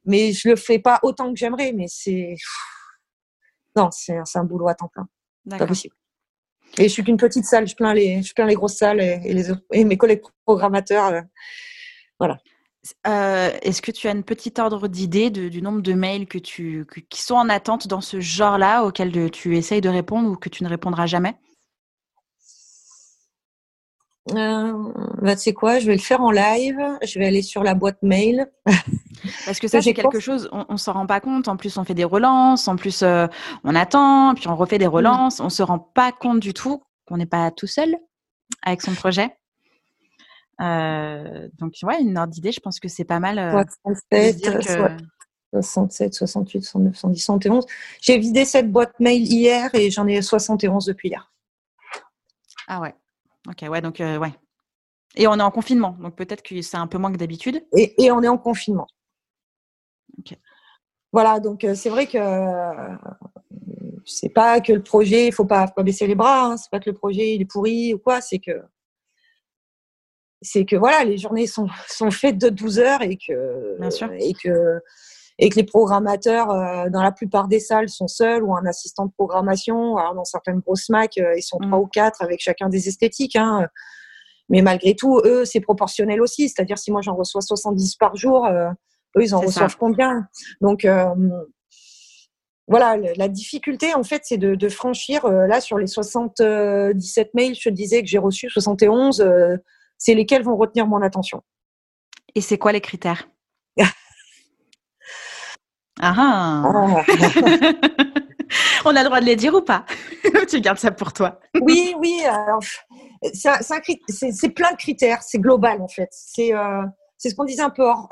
Speaker 2: mais je le fais pas autant que j'aimerais, mais c'est non, c'est, c'est un boulot à temps plein. Pas possible. Et je suis qu'une petite salle, je plains les, je plains les grosses salles et, les, et mes collègues programmateurs. Euh, voilà.
Speaker 1: Euh, est-ce que tu as une petite ordre d'idée du nombre de mails que tu, qui sont en attente dans ce genre-là, auxquels tu essayes de répondre ou que tu ne répondras jamais?
Speaker 2: Euh, bah, tu sais quoi, je vais le faire en live. Je vais aller sur la boîte mail.
Speaker 1: Parce que ça, c'est quelque chose, on, ne s'en rend pas compte. En plus, on fait des relances. En plus, euh, on attend, puis on refait des mmh. relances. On se rend pas compte du tout qu'on n'est pas tout seul avec son projet. Euh, donc, ouais, une ordre d'idée, je pense que c'est pas mal. Euh,
Speaker 2: 67, 68, 69, 110, 71. J'ai vidé cette boîte mail hier et j'en ai 71 depuis hier.
Speaker 1: Ah ouais. Ok, ouais, donc, euh, ouais. Et on est en confinement, donc peut-être que c'est un peu moins que d'habitude.
Speaker 2: Et, et, on est en confinement. Ok. Voilà, donc euh, c'est vrai que c'est pas que le projet, il faut pas, faut pas baisser les bras, hein, c'est pas que le projet il est pourri ou quoi, c'est que c'est que voilà, les journées sont, sont faites de 12 heures et que, et que, et que les programmateurs, euh, dans la plupart des salles, sont seuls ou un assistant de programmation. Alors, dans certaines grosses Mac, euh, ils sont trois mm. ou quatre avec chacun des esthétiques. Hein. Mais malgré tout, eux, c'est proportionnel aussi. C'est-à-dire, si moi j'en reçois 70 par jour, euh, eux, ils en reçoivent combien? Donc, voilà, la difficulté, en fait, c'est de, de, franchir, là, sur les 77 mails, je te disais que j'ai reçu 71 c'est lesquels vont retenir mon attention.
Speaker 1: Et c'est quoi les critères ah, ah. ah. On a le droit de les dire ou pas Tu gardes ça pour toi
Speaker 2: Oui, oui. c'est plein de critères. C'est global en fait. C'est euh, ce qu'on disait un peu hors,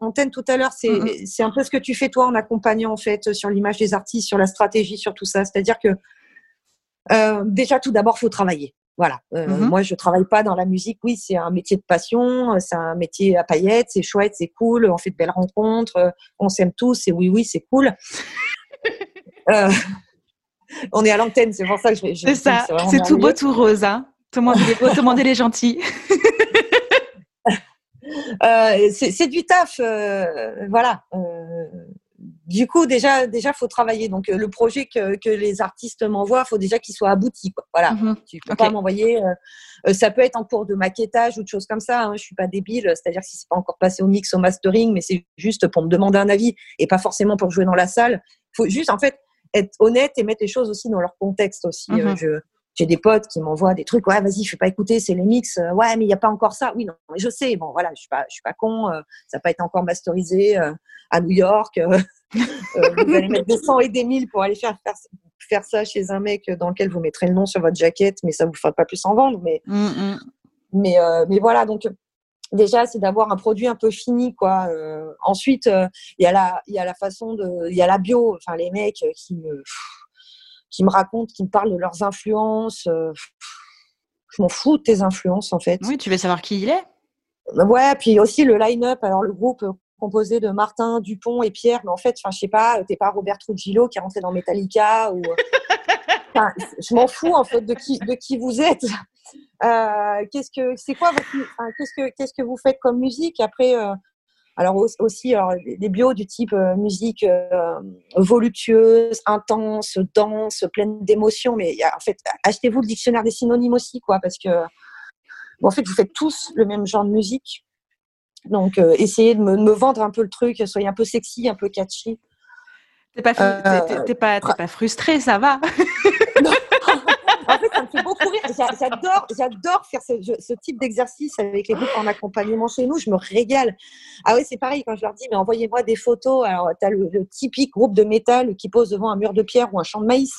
Speaker 2: antenne tout à l'heure. C'est un peu ce que tu fais toi en accompagnant en fait sur l'image des artistes, sur la stratégie, sur tout ça. C'est-à-dire que euh, déjà tout d'abord, faut travailler. Voilà. Euh, mmh moi, je travaille pas dans la musique. Oui, c'est un métier de passion, euh, c'est un métier à paillettes, c'est chouette, c'est cool. On fait de belles rencontres, euh, on s'aime tous. C'est oui, oui, c'est cool. on est à l'antenne, c'est pour ça que je.
Speaker 1: je c'est ça. C'est tout beau, tout rose. Hein tout le monde est beau, tout le monde est gentil.
Speaker 2: c'est du taf, voilà du coup, déjà, déjà, faut travailler. Donc, euh, le projet que, que les artistes m'envoient, faut déjà qu'il soit abouti. Quoi. Voilà. Mhm. Tu peux pas m'envoyer. Euh, euh, ça peut être en cours de maquettage ou de choses comme ça. Hein. Je suis pas débile. C'est-à-dire si c'est pas encore passé au mix, au mastering, mais c'est juste pour me demander un avis et pas forcément pour jouer dans la salle. Faut juste, en fait, être honnête et mettre les choses aussi dans leur contexte aussi. Mhm. je, j'ai des potes qui m'envoient des trucs ouais vas-y je fais pas écouter c'est les mix ouais mais il y a pas encore ça oui non mais je sais bon voilà je suis pas je suis pas con ça n'a pas été encore masterisé à New York Euh, vous allez mettre des 100 et des 1000 pour aller faire, faire, ça chez un mec dans lequel vous mettrez le nom sur votre jaquette, mais ça vous fera pas plus en vendre. Mais, mm, mm. mais, euh, mais voilà, donc déjà, c'est d'avoir un produit un peu fini, quoi. Euh, ensuite, il y a la, il y a la façon de, il y a la bio. Enfin, les mecs qui me, qui me racontent, qui me parlent de leurs influences. je m'en fous de tes influences, en fait.
Speaker 1: Oui, tu veux savoir qui il est?
Speaker 2: Ouais, puis aussi le line-up. Alors le groupe composé de Martin, Dupont et Pierre, mais en fait, je sais pas, t'es pas Robert Trujillo qui est rentré dans Metallica ou. je m'en fous en fait de qui, de qui vous êtes. Euh, qu'est-ce que c'est quoi votre, qu'est-ce que qu'est-ce que vous faites comme musique? Après euh, alors aussi alors, des bios du type euh, musique voluptueuse, intense, dense, pleine d'émotions mais en fait achetez-vous le dictionnaire des synonymes aussi quoi parce que en fait vous faites tous le même genre de musique donc, euh, essayez de me, vendre un peu le truc, soyez un peu sexy, un peu catchy.
Speaker 1: T'es pas, euh, pas, pas frustré, ça va
Speaker 2: en fait, ça me fait beaucoup rire. J'adore, j'adore faire ce, type d'exercice avec les groupes en accompagnement chez nous. Je me régale. Ah oui, c'est pareil quand je leur dis, mais envoyez-moi des photos. Alors, tu as le, typique groupe de métal qui pose devant un mur de pierre ou un champ de maïs.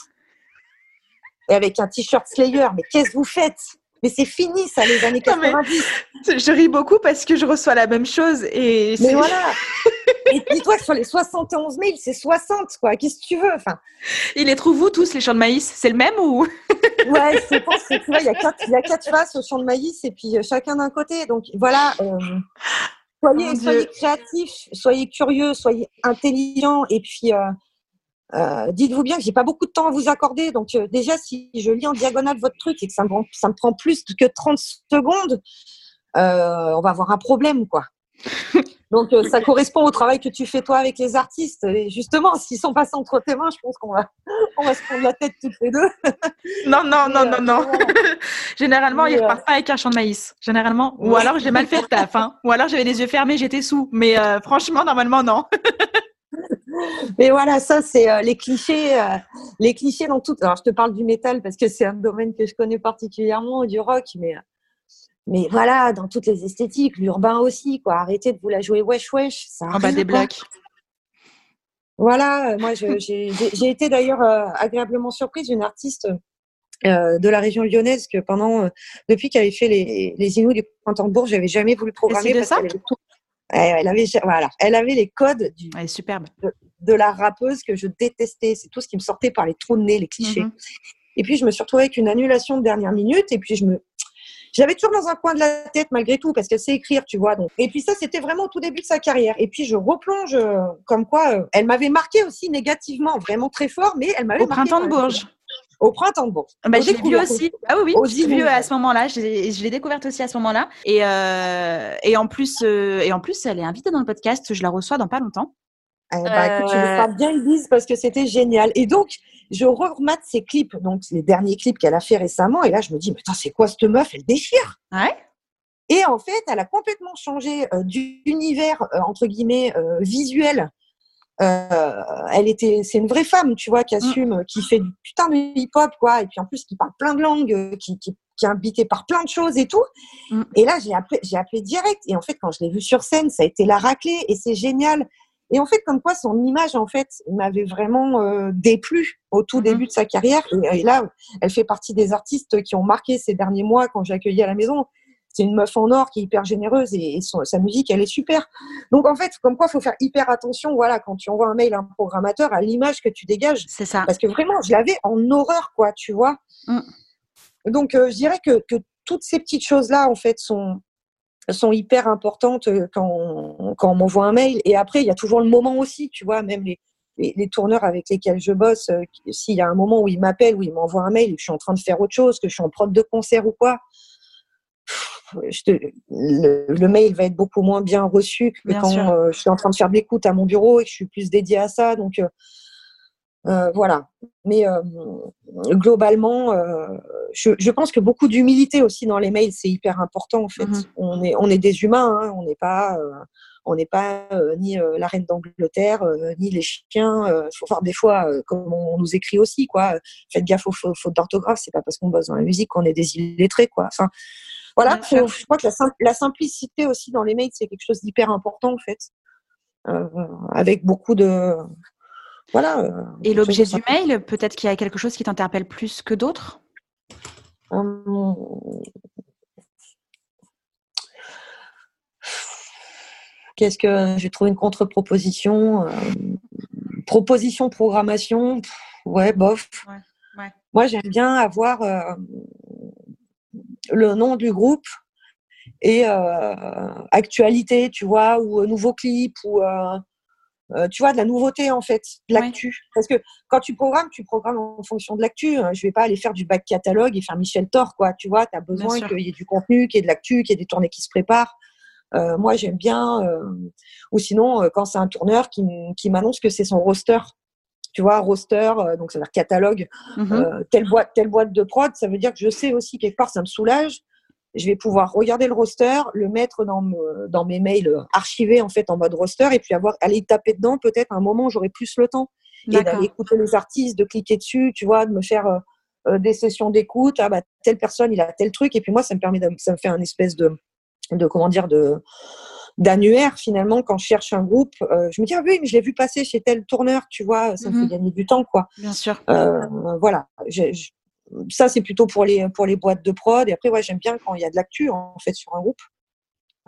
Speaker 2: Et avec un t-shirt Slayer. Mais qu'est-ce que vous faites? Mais c'est fini, ça, les années 90.
Speaker 1: je ris beaucoup parce que je reçois la même chose. Et
Speaker 2: mais voilà. et dis-toi que sur les 71 000, c'est 60, quoi. Qu'est-ce que tu veux enfin,
Speaker 1: Il les trouve où tous, les champs de maïs? C'est le même ou?
Speaker 2: Ouais, je pense que tu vois, il y, a quatre, il y a quatre faces au champ de maïs et puis euh, chacun d'un côté. Donc voilà. Euh, soyez, soyez créatifs, soyez curieux, soyez intelligents et puis euh, euh, dites-vous bien que j'ai pas beaucoup de temps à vous accorder. Donc euh, déjà, si je lis en diagonale votre truc et que ça me, ça me prend plus que 30 secondes, euh, on va avoir un problème, quoi. Donc ça correspond au travail que tu fais toi avec les artistes. Et justement, s'ils sont passés entre tes mains, je pense qu'on va, on va se prendre la tête toutes les deux.
Speaker 1: non, non, non, non, non. Généralement, ils repartent pas avec un champ de maïs. Généralement. Ou alors j'ai mal fait le taf. Hein. Ou alors j'avais les yeux fermés, j'étais sous. Mais franchement, normalement, non.
Speaker 2: Mais voilà, ça, c'est euh, les clichés. Euh, les clichés dans tout. Alors, je te parle du métal parce que c'est un domaine que je connais particulièrement, du rock, mais. Mais voilà, dans toutes les esthétiques, l'urbain aussi, quoi. Arrêtez de vous la jouer wesh wesh.
Speaker 1: Ça en bas des blocs.
Speaker 2: Voilà, moi j'ai été d'ailleurs euh, agréablement surprise d'une artiste de la région lyonnaise que pendant depuis qu'elle avait fait les, les Inuits du printemps de Bourges, j'avais jamais voulu programmer
Speaker 1: parce
Speaker 2: qu'elle avait tout, elle avait, voilà, elle avait les codes
Speaker 1: du, superbe.
Speaker 2: De, la rappeuse que je détestais. C'est tout ce qui me sortait par les trous de nez, les clichés. Mhm. Et puis, je me suis retrouvée avec une annulation de dernière minute. Et puis, je me, j'avais toujours dans un coin de la tête malgré tout parce qu'elle sait écrire, tu vois. Donc. Et puis ça, c'était vraiment au tout début de sa carrière. Et puis je replonge euh, comme quoi euh, elle m'avait marqué aussi négativement, vraiment très fort, mais elle m'avait
Speaker 1: au printemps de Bourges.
Speaker 2: Au printemps de Bourges.
Speaker 1: Bah, je l'ai vu aussi. Ah oui, oui. J'ai vu à ce moment-là. Je l'ai découverte aussi à ce moment-là. Et, euh, et en plus, et en plus, elle est invitée dans le podcast. Je la reçois dans pas longtemps.
Speaker 2: Eh bah, écoute, je euh... bien Elise parce que c'était génial. Et donc, je remate ses clips, donc les derniers clips qu'elle a fait récemment. Et là, je me dis, mais c'est quoi cette meuf? Elle déchire.
Speaker 1: Ouais.
Speaker 2: Et en fait, elle a complètement changé euh, d'univers, euh, entre guillemets, visuel euh, elle était, c'est une vraie femme, tu vois, qui mm. assume, qui fait du putain de hip-hop, quoi, et puis en plus qui parle plein de langues, euh, qui, qui, qui est invitée par plein de choses et tout. Mm. Et là, j'ai appelé, j'ai appelé direct. Et en fait, quand je l'ai vue sur scène, ça a été la raclée et c'est génial. Et en fait, comme quoi, son image, en fait, m'avait vraiment euh, déplu au tout mm-hmm. début de sa carrière. Et, et, là, elle fait partie des artistes qui ont marqué ces derniers mois quand j'ai accueilli à la maison c'est une meuf en or qui est hyper généreuse et, sa musique, elle est super. Donc en fait, comme quoi, il faut faire hyper attention, voilà, quand tu envoies un mail à un programmateur, à l'image que tu dégages.
Speaker 1: C'est ça.
Speaker 2: Parce que vraiment, je l'avais en horreur, quoi, tu vois. Mm. Donc euh, je dirais que, toutes ces petites choses-là, en fait, sont sont hyper importantes euh, quand on, quand on m'envoie un mail. Et après, il y a toujours le moment aussi, tu vois, même les, les, tourneurs avec lesquels je bosse, euh, s'il y a un moment où ils m'appellent, où ils m'envoient un mail, que je suis en train de faire autre chose, que je suis en prod de concert ou quoi, le, mail va être beaucoup moins bien reçu que quand euh, je suis en train de faire de l'écoute à mon bureau et que je suis plus dédiée à ça. Donc euh, euh, voilà. Mais globalement, je, pense que beaucoup d'humilité aussi dans les mails, c'est hyper important en fait. Mm-hmm. On est on est des humains, hein. on n'est pas on n'est pas ni la reine d'Angleterre, ni les chiens. Il faut voir des fois comme on nous écrit aussi, quoi. Faites gaffe aux fautes d'orthographe. C'est pas parce qu'on bosse dans la musique qu'on est des illettrés, quoi. Enfin, voilà, je crois que la, simplicité aussi dans les mails, c'est quelque chose d'hyper important en fait, euh, avec beaucoup de voilà. Euh,
Speaker 1: Et l'objet du mail, peut-être qu'il y a quelque chose qui t'interpelle plus que d'autres? Hum.
Speaker 2: Qu'est-ce que j'ai trouvé une contre-proposition, euh, proposition programmation, ouais bof. Moi j'aime bien avoir le nom du groupe et euh, actualité, tu vois, ou euh, nouveau clip, ou euh, tu vois, de la nouveauté en fait, de l'actu. Parce que quand tu programmes, tu programmes en fonction de l'actu. Hein. Je vais pas aller faire du back catalogue et faire Michel Thor, quoi. Tu vois, tu as besoin qu'il y ait du contenu, qu'il y ait de l'actu, qu'il y ait des tournées qui se préparent. moi, j'aime bien. ou sinon, quand c'est un tourneur qui, qui m'annonce que c'est son roster tu vois, roster, euh, donc ça veut dire catalogue, mhm. euh, telle boîte, telle boîte de prod, ça veut dire que je sais aussi quelque part, ça me soulage. Je vais pouvoir regarder le roster, le mettre dans, dans mes mails archivés en fait en mode roster et puis avoir aller taper dedans peut-être un moment où j'aurai plus le temps. Et d'aller écouter les artistes, de cliquer dessus, tu vois, de me faire des sessions d'écoute. Ah bah telle personne, il a tel truc, et puis moi, ça me permet, de, ça me fait un espèce de, de comment dire, de d'annuaire finalement quand je cherche un groupe je me dis ah oui mais je l'ai vu passer chez tel tourneur tu vois ça me fait mmh gagner du temps quoi.
Speaker 1: Bien sûr.
Speaker 2: Voilà ça c'est plutôt pour les pour les boîtes de prod et après ouais j'aime bien quand il y a de l'actu en fait sur un groupe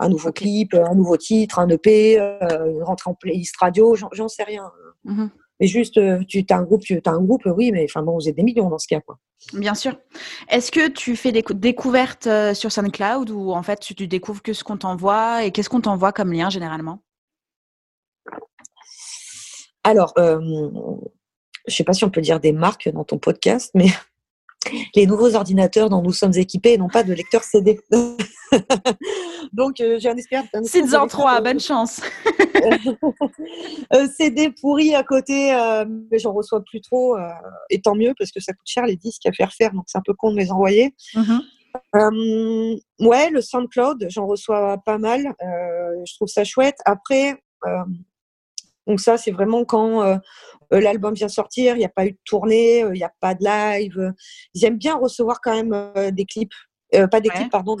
Speaker 2: un nouveau clip, un nouveau titre, un EP, euh, une rentrée en playlist radio, j'en sais rien. Mmh mais juste, euh, tu as un groupe, tu as un groupe, oui, mais enfin bon, vous êtes des millions dans ce cas, quoi.
Speaker 1: Bien sûr. Est-ce que tu fais des découvertes euh, sur SoundCloud ou en fait tu, tu découvres que ce qu'on t'envoie et qu'est-ce qu'on t'envoie comme lien généralement?
Speaker 2: Alors, je je sais pas si on peut dire des marques dans ton podcast, mais les nouveaux ordinateurs dont nous sommes équipés n'ont pas de lecteur CD. Donc, euh, j'ai un espère.
Speaker 1: C'est en 3, bonne chance.
Speaker 2: Euh, CD pourri à côté, euh, mais j'en reçois plus trop. et tant mieux, parce que ça coûte cher les disques à faire faire, donc c'est un peu con de les envoyer. Mm-hmm. ouais, le SoundCloud, j'en reçois pas mal. je trouve ça chouette. Après, donc ça, c'est vraiment quand euh, euh, l'album vient sortir, il n'y a pas eu de tournée, euh, il n'y a pas de live. J'aime bien recevoir quand même des clips, pas des clips, pardon,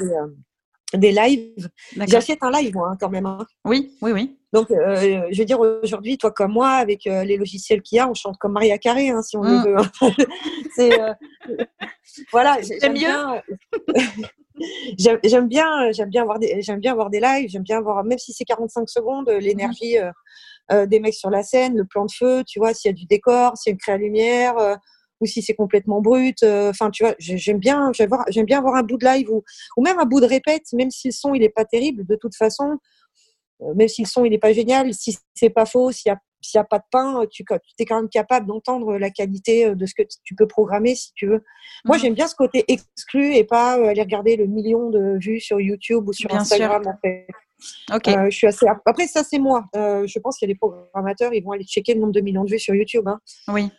Speaker 2: des, lives. J'achète un live, moi, hein, quand même. Hein.
Speaker 1: Oui, oui, oui.
Speaker 2: Donc, je veux dire, aujourd'hui, toi comme moi, avec les logiciels qu'il y a, on chante comme Maria Carré, hein, si on le mmh. veut. c'est voilà. J'aime bien. j'aime bien, j'aime bien avoir des, j'aime bien avoir des lives. J'aime bien avoir, même si c'est 45 secondes, l'énergie. Euh, des mecs sur la scène, le plan de feu, tu vois, s'il y a du décor, s'il y a une créa lumière, euh, ou si c'est complètement brut. Euh, enfin, tu vois, j'aime bien, j'aime bien avoir un bout de live ou, ou même un bout de répète, même si le son il est pas terrible, de toute façon, même si le son il est pas génial, si c'est pas faux, s'il y a s'il n'y a pas de pain, tu, es quand même capable d'entendre la qualité de ce que tu peux programmer si tu veux. Moi, mmh. j'aime bien ce côté exclu et pas aller regarder le million de vues sur YouTube ou sur Instagram. En fait. Ok. Euh, je suis assez. Après, ça, c'est moi. Euh, je pense qu'il y a des programmateurs, ils vont aller checker le nombre de millions de vues sur YouTube. Hein.
Speaker 1: Oui.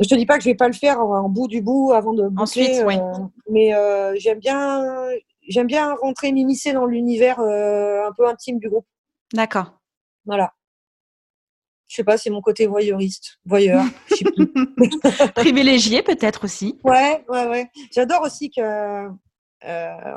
Speaker 2: Je te dis pas que je vais pas le faire en, bout du bout avant de.
Speaker 1: Ensuite, oui.
Speaker 2: Euh, mais j'aime bien, j'aime bien rentrer, m'immiscer dans l'univers un peu intime du groupe.
Speaker 1: D'accord.
Speaker 2: Voilà. Je sais pas, c'est mon côté voyeuriste, voyeur.
Speaker 1: Privilégié peut-être aussi.
Speaker 2: Ouais, ouais, ouais. J'adore aussi que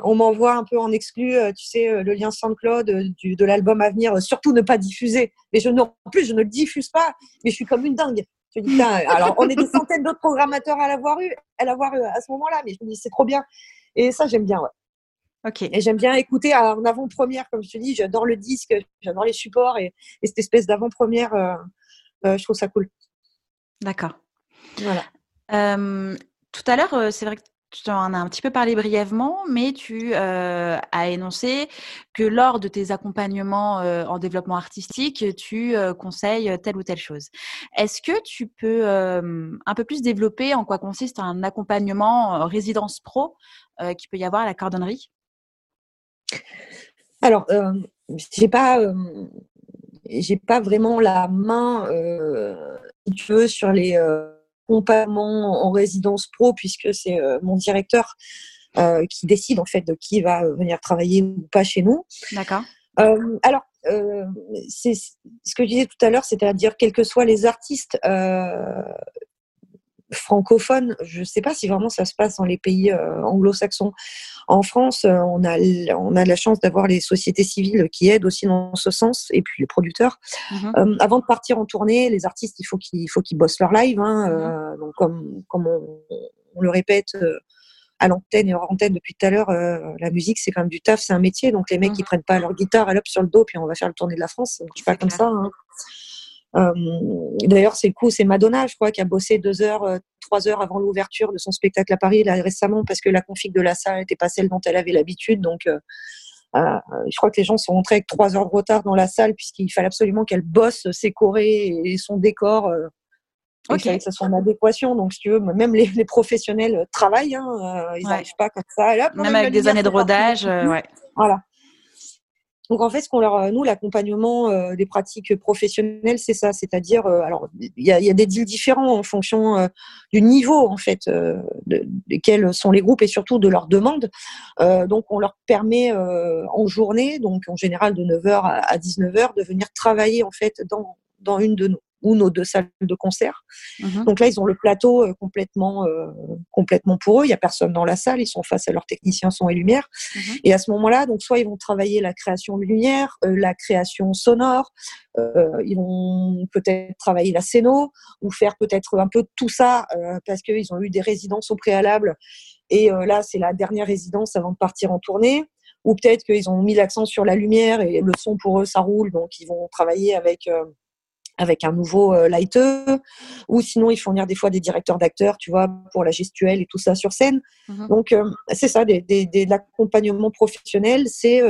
Speaker 2: on m'envoie un peu en exclu, euh, tu sais, euh, le lien SoundCloud de l'album à venir, surtout ne pas diffuser. Mais je, en plus, je ne le diffuse pas, mais je suis comme une dingue. Je dis, alors on est des centaines d'autres programmateurs à l'avoir eu, à l'avoir eu à ce moment-là, mais je me dis, c'est trop bien. Et ça, j'aime bien,
Speaker 1: Ok.
Speaker 2: Et j'aime bien écouter en avant-première, comme je te dis, j'adore le disque, j'adore les supports et, cette espèce d'avant-première, je trouve ça cool.
Speaker 1: D'accord.
Speaker 2: Voilà.
Speaker 1: tout à l'heure, c'est vrai que tu en as un petit peu parlé brièvement, mais tu euh, as énoncé que lors de tes accompagnements euh, en développement artistique, tu euh, conseilles telle ou telle chose. Est-ce que tu peux un peu plus développer en quoi consiste un accompagnement résidence pro qui peut y avoir à la cordonnerie?
Speaker 2: Alors, j'ai pas, j'ai pas vraiment la main, si tu veux, sur les accompagnement en résidence pro, puisque c'est euh, mon directeur euh, qui décide en fait de qui va venir travailler ou pas chez nous.
Speaker 1: D'accord.
Speaker 2: Euh, alors, c'est ce que je disais tout à l'heure, c'est-à-dire quels que soient les artistes francophones, je ne sais pas si vraiment ça se passe dans les pays anglo-saxons. En France, on a, on a la chance d'avoir les sociétés civiles qui aident aussi dans ce sens, et puis les producteurs. Mm-hmm. avant de partir en tournée, les artistes, il faut qu'ils faut qu'ils bossent leur live. Hein, mm-hmm. donc comme, comme on, le répète à l'antenne et hors antenne depuis tout à l'heure, la musique, c'est quand même du taf, c'est un métier. Donc les mecs, ils mm-hmm. prennent pas leur guitare, elle sur le dos, puis on va faire le tournée de la France. Ça marche pas comme ça. Hein. Euh, d'ailleurs, c'est le coup, c'est Madonna, je crois, qui a bossé deux heures, euh, trois heures avant l'ouverture de son spectacle à Paris là, récemment parce que la config de la salle n'était pas celle dont elle avait l'habitude. Donc, euh, je crois que les gens sont rentrés avec trois heures de retard dans la salle puisqu'il fallait absolument qu'elle bosse ses chorés et son décor. Il fallait que ça soit en adéquation. Donc, si tu veux, même les, professionnels travaillent. Hein, ils n'arrivent pas comme ça.
Speaker 1: même avec des années de rodage. ouais.
Speaker 2: Voilà. Donc en fait, ce qu'on leur, euh, nous, l'accompagnement euh, des pratiques professionnelles, c'est ça, c'est-à-dire, euh, alors il y a, des deals différents en fonction du niveau en fait de, desquels sont les groupes et surtout de leurs demandes. donc on leur permet en journée, donc en général de 9h à 19h, de venir travailler en fait dans dans une de nos ou nos deux salles de concert. Mhm. Donc là, ils ont le plateau euh, complètement, euh, complètement pour eux. Il n'y a personne dans la salle. Ils sont face à leurs techniciens son et lumière. Mhm. Et à ce moment-là, donc soit ils vont travailler la création de lumière, la création sonore, ils vont peut-être travailler la scéno ou faire peut-être un peu tout ça parce qu'ils ont eu des résidences au préalable. Et là, c'est la dernière résidence avant de partir en tournée ou peut-être qu'ils ont mis l'accent sur la lumière et le son pour eux ça roule, donc ils vont travailler avec euh, avec un nouveau euh, ou sinon ils font venir des fois des directeurs d'acteurs, tu vois, pour la gestuelle et tout ça sur scène. Mhm. Donc euh, c'est ça, des, des, de l'accompagnement professionnel, c'est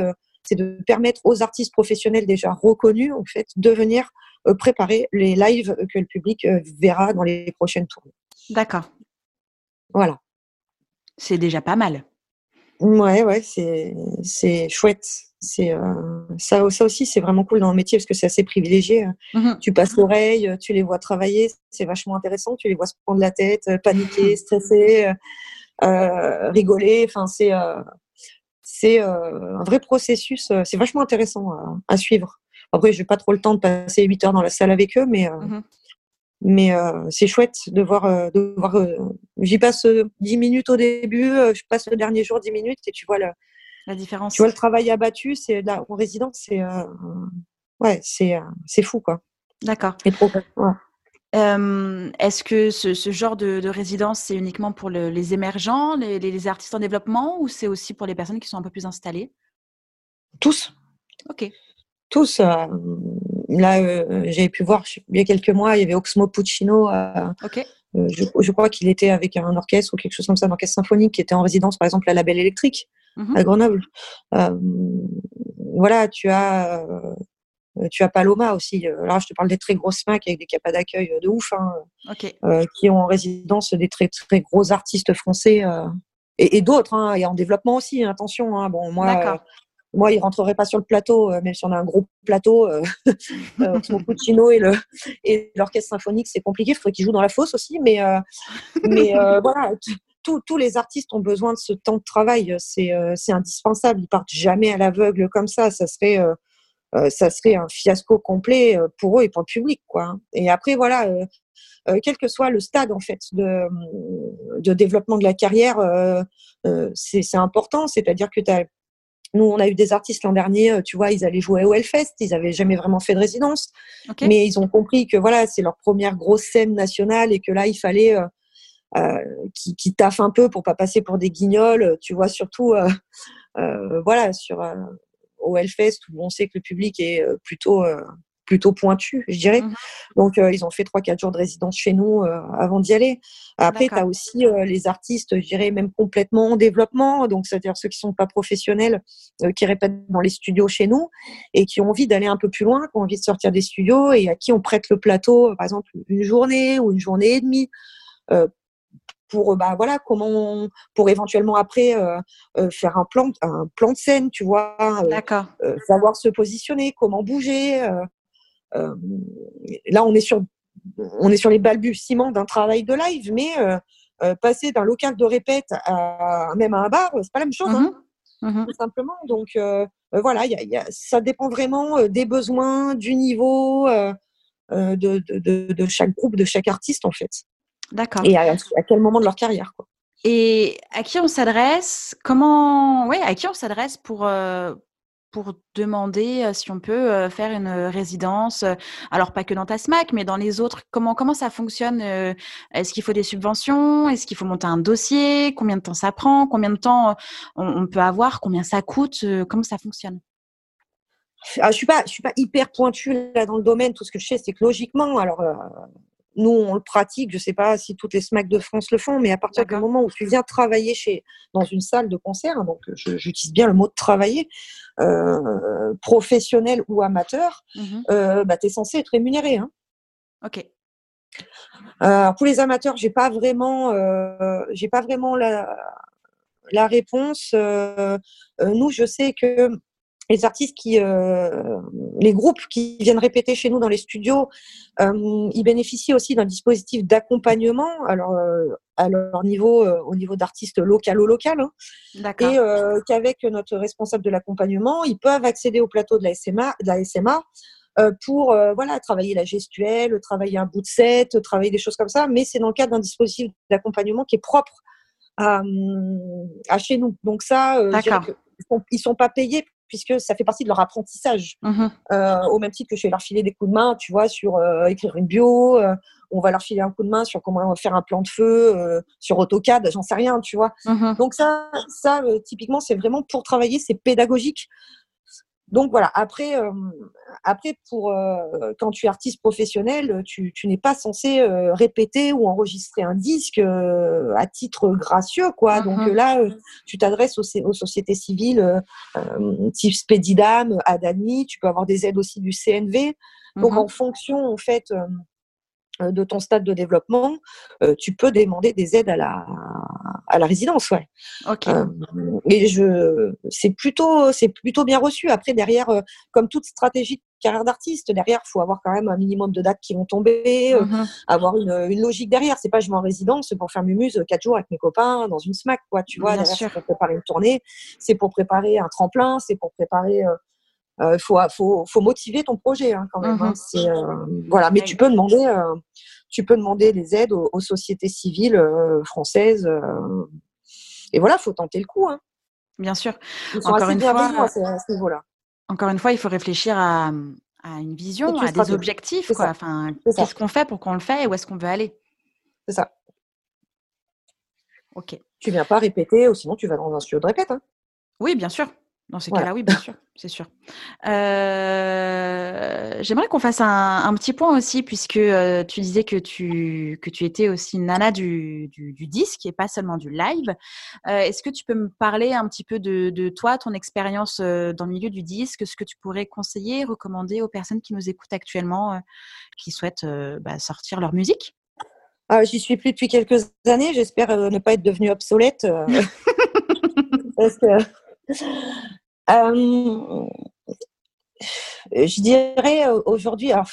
Speaker 2: c'est de permettre aux artistes professionnels déjà reconnus en fait de venir préparer les lives que le public verra dans les prochaines tournées.
Speaker 1: D'accord.
Speaker 2: Voilà.
Speaker 1: C'est déjà pas mal.
Speaker 2: Ouais, ouais, c'est chouette. C'est euh, ça, ça aussi, c'est vraiment cool dans le métier parce que c'est assez privilégié. Mmh tu passes l'oreille, tu les vois travailler, c'est vachement intéressant. Tu les vois se prendre la tête, euh, paniquer, stresser, euh, rigoler. Enfin, c'est c'est un vrai processus. C'est vachement intéressant à, suivre. Après, j'ai pas trop le temps de passer 8 heures dans la salle avec eux, mais mmh mais c'est chouette de voir. De voir J'y passe 10 minutes au début, je passe le dernier jour 10 minutes et tu vois le,
Speaker 1: la différence.
Speaker 2: Tu vois le travail abattu, c'est là en résidence, c'est ouais, c'est c'est fou quoi.
Speaker 1: D'accord. Est-ce que ce, ce, genre de, de résidence, c'est uniquement pour le, les émergents, les, les, artistes en développement, ou c'est aussi pour les personnes qui sont un peu plus installées?
Speaker 2: Tous.
Speaker 1: Ok.
Speaker 2: Tous. Là, euh, j'avais pu voir il y a quelques mois, il y avait Oxmo Puccino. Euh, euh, je, crois qu'il était avec un orchestre ou quelque chose comme ça, un orchestre symphonique qui était en résidence, par exemple, à la Belle Électrique mhm. à Grenoble. voilà, tu as tu as Paloma aussi. Alors, je te parle des très grosses macs avec des capas d'accueil de ouf, hein, qui ont en résidence des très très gros artistes français et, d'autres, hein, et en développement aussi. attention, hein. bon moi, moi, il rentrerait pas sur le plateau, euh, même si on a un gros plateau. Euh, euh, Puccino et le et l'orchestre symphonique, c'est compliqué. Il faudrait qu'il joue dans la fosse aussi, mais euh, mais voilà, tous les artistes ont besoin de ce temps de travail. C'est c'est indispensable. Ils partent jamais à l'aveugle comme ça. Ça serait ça serait un fiasco complet pour eux et pour le public, quoi. Et après, voilà. quel que soit le stade en fait de, de développement de la carrière, c'est important. C'est-à-dire que tu as nous, on a eu des artistes l'an dernier, euh, tu vois, ils allaient jouer au Hellfest, ils avaient jamais vraiment fait de résidence, mais ils ont compris que voilà, c'est leur première grosse scène nationale et que là, il fallait euh, euh qu'ils taffent un peu pour pas passer pour des guignols, tu vois, surtout, euh, euh voilà, sur au Hellfest où on sait que le public est plutôt plutôt pointu, je dirais. Mmh Donc, euh, ils ont fait trois, quatre jours de résidence chez nous euh, avant d'y aller. Après, tu as aussi euh, les artistes, je dirais, même complètement en développement, donc c'est-à-dire ceux qui sont pas professionnels, qui répètent dans les studios chez nous et qui ont envie d'aller un peu plus loin, qui ont envie de sortir des studios et à qui on prête le plateau, par exemple, une journée ou une journée et demie. Pour bah voilà comment pour éventuellement après faire un plan un plan de scène tu vois savoir se positionner comment bouger euh, là, on est sur on est sur les balbutiements d'un travail de live, mais euh, euh, passer d'un local de répète à même à un bar, c'est pas la même chose, hein, mmh mmh tout simplement. Donc voilà, y y a, ça dépend vraiment des besoins, du niveau de, de, de, chaque groupe, de chaque artiste en fait.
Speaker 1: D'accord.
Speaker 2: Et à, à, quel moment de leur carrière quoi.
Speaker 1: Et à qui on s'adresse? Comment Ouais, à qui on s'adresse pour pour demander si on peut faire une résidence, alors pas que dans ta SMAC, mais dans les autres? Comment comment ça fonctionne Est-ce qu'il faut des subventions? Est-ce qu'il faut monter un dossier? Combien de temps ça prend? Combien de temps on, peut avoir? Combien ça coûte? Comment ça fonctionne?
Speaker 2: Ah, je suis pas, je suis pas hyper pointue là dans le domaine. Tout ce que je sais, c'est que logiquement, alors nous, on le pratique. Je ne sais pas si toutes les SMAC de France le font, mais à partir du moment où tu viens travailler chez, dans une salle de concert, donc j'utilise bien le mot de travailler, euh, professionnel ou amateur, mmh euh, bah, tu es censé être rémunéré. Hein.
Speaker 1: Ok.
Speaker 2: Euh, pour les amateurs, j'ai pas vraiment, j'ai pas vraiment la, la réponse. nous, je sais que les artistes qui, euh, les groupes qui viennent répéter chez nous dans les studios, euh, ils bénéficient aussi d'un dispositif d'accompagnement, alors euh, à leur niveau, euh, au niveau d'artistes local au local, hein, et qu'avec notre responsable de l'accompagnement, ils peuvent accéder au plateau de la SMA, de la SMA pour voilà travailler la gestuelle, travailler un bout de set, travailler des choses comme ça, mais c'est dans le cadre d'un dispositif d'accompagnement qui est propre à, à, chez nous. Donc ça, ils sont, sont pas payés puisque ça fait partie de leur apprentissage. Mmh euh, au même titre que je vais leur filer des coups de main, tu vois, sur euh, écrire une bio, euh, on va leur filer un coup de main sur comment faire un plan de feu, sur AutoCAD, j'en sais rien, tu vois. Mmh Donc ça, ça typiquement, c'est vraiment pour travailler, c'est pédagogique donc voilà. Après, euh, après pour euh, quand tu es artiste professionnel, tu, tu n'es pas censé euh, répéter ou enregistrer un disque à titre gracieux, quoi. Donc mm-hmm. là, tu t'adresses aux, aux, sociétés civiles, type Spedidam, Adani. Tu peux avoir des aides aussi du CNV. Donc mm-hmm. en fonction, en fait euh, de ton stade de développement, euh, tu peux demander des aides à la, à la résidence, ouais. Euh, et je, c'est plutôt, c'est plutôt bien reçu. Après, derrière, comme toute stratégie de carrière d'artiste, derrière, faut avoir quand même un minimum de dates qui vont tomber, mm-hmm. avoir une, une, logique derrière. C'est pas je vais en résidence pour faire mumuse quatre jours avec mes copains dans une smack, quoi. Tu vois, c'est pour préparer une tournée, c'est pour préparer un tremplin, c'est pour préparer il euh, faut, faut, faut, motiver ton projet hein, quand même. Hein. Mhm. Euh, voilà, mais tu peux demander, euh, tu peux demander des aides aux, sociétés civiles françaises. et voilà, faut tenter le coup. Hein.
Speaker 1: Bien sûr. Encore une fois, Encore une fois, il faut réfléchir à, à une vision, à des objectifs. Quoi. Enfin, qu'est-ce qu'on fait pour qu'on le fait et où est-ce qu'on veut aller?
Speaker 2: C'est ça.
Speaker 1: Ok.
Speaker 2: Tu viens pas répéter, ou sinon tu vas dans un studio de répète.
Speaker 1: Oui, bien sûr. Dans ces cas-là, oui, bien sûr, c'est sûr. Euh, j'aimerais qu'on fasse un, petit point aussi, puisque euh, tu disais que tu, que tu étais aussi nana du, du, disque et pas seulement du live. Euh, est-ce que tu peux me parler un petit peu de, de toi, ton expérience dans le milieu du disque, ce que tu pourrais conseiller, recommander aux personnes qui nous écoutent actuellement, qui souhaitent bah, sortir leur musique?
Speaker 2: Ah, J'y suis plus depuis quelques années. J'espère ne pas être devenue obsolète. parce que je dirais euh, aujourd'hui, alors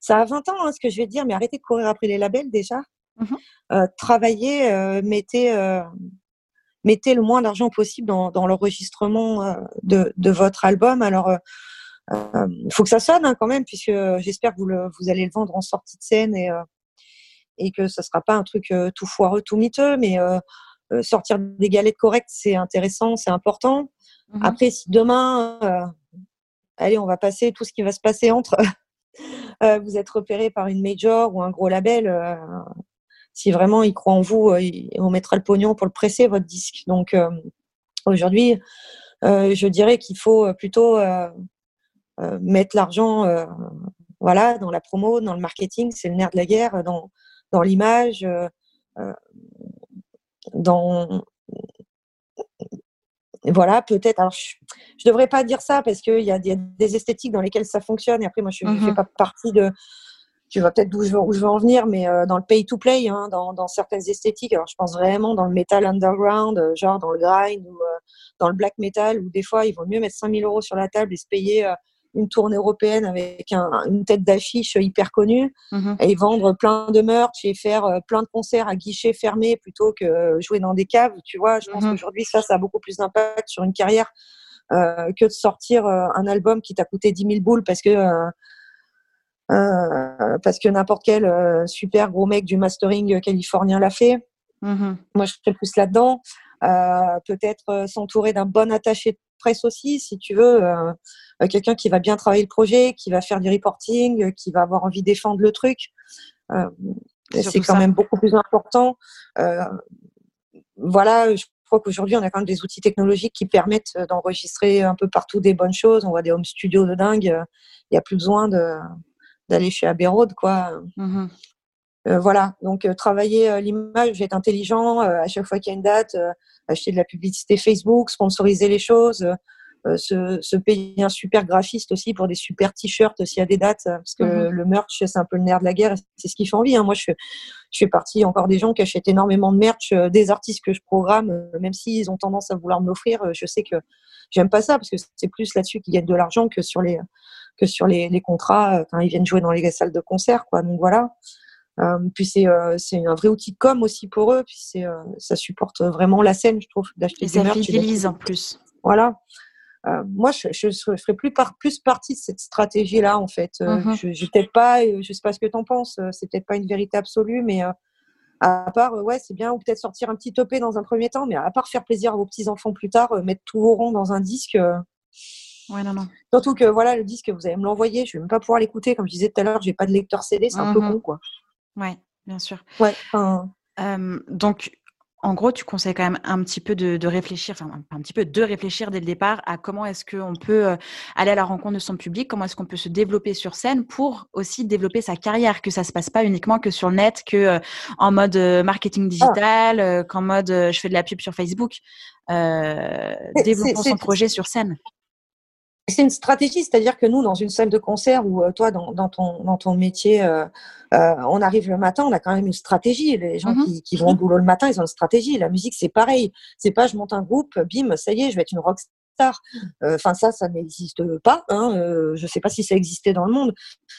Speaker 2: ça a 20 ans hein, ce que je vais dire, mais arrêtez de courir après les labels déjà. Mmh euh, travaillez, mettez, mettez le moins d'argent possible dans, dans l'enregistrement de, de, votre album. Alors, il faut que ça sonne hein, quand même, puisque j'espère que vous, le, vous allez le vendre en sortie de scène et, et que ça sera pas un truc tout foireux, tout miteux, mais sortir des galettes correctes, c'est intéressant, c'est important. Mmh Après, si demain, euh, allez, on va passer tout ce qui va se passer entre, euh, vous êtes repéré par une major ou un gros label, euh, si vraiment ils croient en vous, on mettra le pognon pour le presser, votre disque. Donc, aujourd'hui, je dirais qu'il faut plutôt mettre l'argent voilà, dans la promo, dans le marketing, c'est le nerf de la guerre, dans, dans l'image, dans, voilà, peut-être. Alors, je, ne devrais pas dire ça parce qu'il y, a des esthétiques dans lesquelles ça fonctionne. Et après, moi, je ne fais mhm. pas partie de. Tu vois peut-être d'où je, veux, je veux en venir, mais euh, dans le pay to play, hein, dans, certaines esthétiques. Alors, je pense vraiment dans le metal underground, euh, genre dans le grind ou euh, dans le black metal, où des fois, il vaut mieux mettre 5000 euros sur la table et se payer une tournée européenne avec une tête d'affiche hyper connue mhm. et vendre plein de merch et faire euh, plein de concerts à guichets fermés plutôt que jouer dans des caves. Tu vois, je pense mhm. qu'aujourd'hui, ça, ça a beaucoup plus d'impact sur une carrière euh, que de sortir euh, un album qui t'a coûté 10 000 boules parce que parce que n'importe quel super gros mec du mastering californien l'a fait. Mhm. Moi, je serais plus là-dedans. Peut-être s'entourer d'un bon attaché de presse aussi, si tu veux, euh, euh, quelqu'un qui va bien travailler le projet, qui va faire du reporting, euh, qui va avoir envie de défendre le truc. c'est quand même beaucoup plus important. voilà, je crois qu'aujourd'hui, on a quand même des outils technologiques qui permettent d'enregistrer un peu partout des bonnes choses. On voit des home studios de dingue. Il n'y a plus besoin d'aller chez Abbey Road, quoi. Mmh voilà, donc travailler l'image, être intelligent à chaque fois qu'il y a une date, acheter de la publicité Facebook, sponsoriser les choses, euh, se, se, payer un super graphiste aussi pour des super t-shirts s'il y a des dates, parce que mhm. le merch, c'est un peu le nerf de la guerre, c'est ce qui fait envie. Hein. Moi, je, je fais partie encore des gens qui achètent énormément de merch, euh, des artistes que je programme, euh, même s'ils ont tendance à vouloir me l'offrir, je sais que j'aime pas ça, parce que c'est plus là-dessus qu'ils gagnent de l'argent que sur les que sur les, les contrats quand ils viennent jouer dans les salles de concert. Quoi. Donc voilà. Euh, puis c'est euh, c'est un vrai outil de com aussi pour eux. Puis c'est euh, ça supporte vraiment la scène, je trouve,
Speaker 1: d'acheter des ça fidélise en plus.
Speaker 2: Voilà. moi, je, je, ferais plus, par, plus partie de cette stratégie-là, en fait. Mmh je, je peut-être pas, je sais pas ce que tu en penses, c'est peut-être pas une vérité absolue, mais à part, ouais, c'est bien, ou peut-être sortir un petit EP dans un premier temps, mais à part faire plaisir à vos petits-enfants plus tard, mettre tous vos ronds dans un disque.
Speaker 1: Ouais, non, non.
Speaker 2: Surtout que voilà, le disque, vous allez me l'envoyer, je vais même pas pouvoir l'écouter. Comme je disais tout à l'heure, j'ai pas de lecteur CD, c'est un peu mmh con, quoi.
Speaker 1: Ouais, bien sûr.
Speaker 2: Ouais.
Speaker 1: donc, en gros, tu conseilles quand même un petit peu de, réfléchir, enfin un petit peu de réfléchir dès le départ à comment est-ce qu'on peut euh, aller à la rencontre de son public, comment est-ce qu'on peut se développer sur scène pour aussi développer sa carrière, que ça se passe pas uniquement que sur le net, que euh, en mode euh, marketing ah. digital, qu'en mode je fais de la pub sur Facebook. développons son projet sur scène
Speaker 2: c'est une stratégie, c'est-à-dire que nous, dans une salle de concert ou toi, dans, ton, dans ton métier, euh, on arrive le matin, on a quand même une stratégie. Les gens mhm. qui, vont au boulot le matin, ils ont une stratégie. La musique, c'est pareil. C'est pas je monte un groupe, bim, ça y est, je vais être une rockstar. Euh, enfin, ça, ça n'existe pas. Hein. Euh, je sais pas si ça existait dans le monde.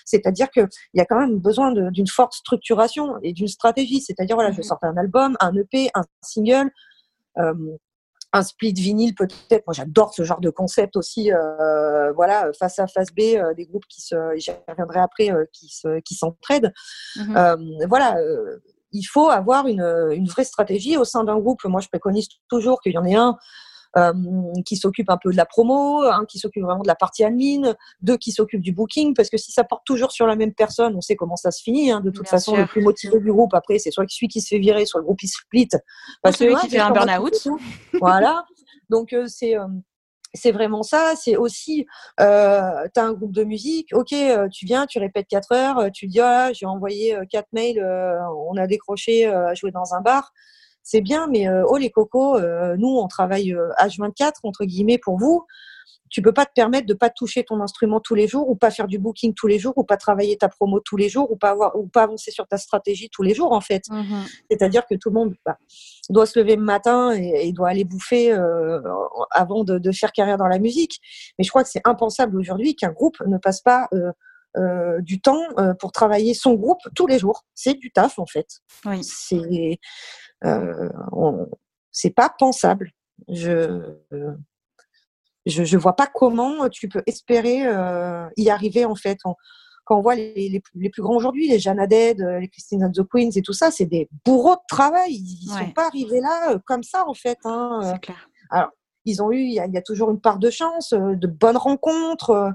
Speaker 2: C'est-à-dire qu'il y a quand même besoin d'une forte structuration et d'une stratégie. C'est-à-dire, voilà, je mhm. sors un album, un EP, un single un split vinyle peut-être. Moi, j'adore ce genre de concept aussi. Euh, voilà, face A, face B, euh, des groupes qui se, j'y reviendrai après, euh, qui se, qui s'entraident. Mhm. voilà, il faut avoir une, une vraie stratégie au sein d'un groupe. Moi, je préconise toujours qu'il y en ait un qui s'occupe un peu de la promo, un qui s'occupe vraiment de la partie admin, deux qui s'occupent du booking, parce que si ça porte toujours sur la même personne, on sait comment ça se finit. Hein. De toute façon, le plus motivé du groupe, après, c'est soit celui qui se fait virer, soit le groupe qui se split.
Speaker 1: Parce celui qui fait un burn-out.
Speaker 2: voilà. Donc, euh, c'est euh, c'est vraiment ça. C'est aussi, euh, tu as un groupe de musique, ok, tu viens, tu répètes 4 heures, tu dis, ah, j'ai envoyé quatre mails, on a décroché à jouer dans un bar c'est bien, mais euh, oh les cocos, euh, nous on travaille H24 euh, entre guillemets pour vous. Tu peux pas te permettre de pas toucher ton instrument tous les jours, ou pas faire du booking tous les jours, ou pas travailler ta promo tous les jours, ou pas avoir, ou pas avancer sur ta stratégie tous les jours en fait. Mmh C'est-à-dire que tout le monde bah, doit se lever le matin et, doit aller bouffer avant de, faire carrière dans la musique. Mais je crois que c'est impensable aujourd'hui qu'un groupe ne passe pas du temps pour travailler son groupe tous les jours. C'est du taf en fait.
Speaker 1: Oui.
Speaker 2: C'est euh, c'est pas pensable. Je, je je vois pas comment tu peux espérer euh, y arriver en fait. quand on voit les, les, plus grands aujourd'hui, les Jeanne euh, les Christine and the Queens et tout ça, c'est des bourreaux de travail. Ils ne sont pas arrivés là comme ça en fait. Hein.
Speaker 1: C'est clair.
Speaker 2: Alors, ils ont eu, il y, a, toujours une part de chance, euh, de bonnes rencontres, euh,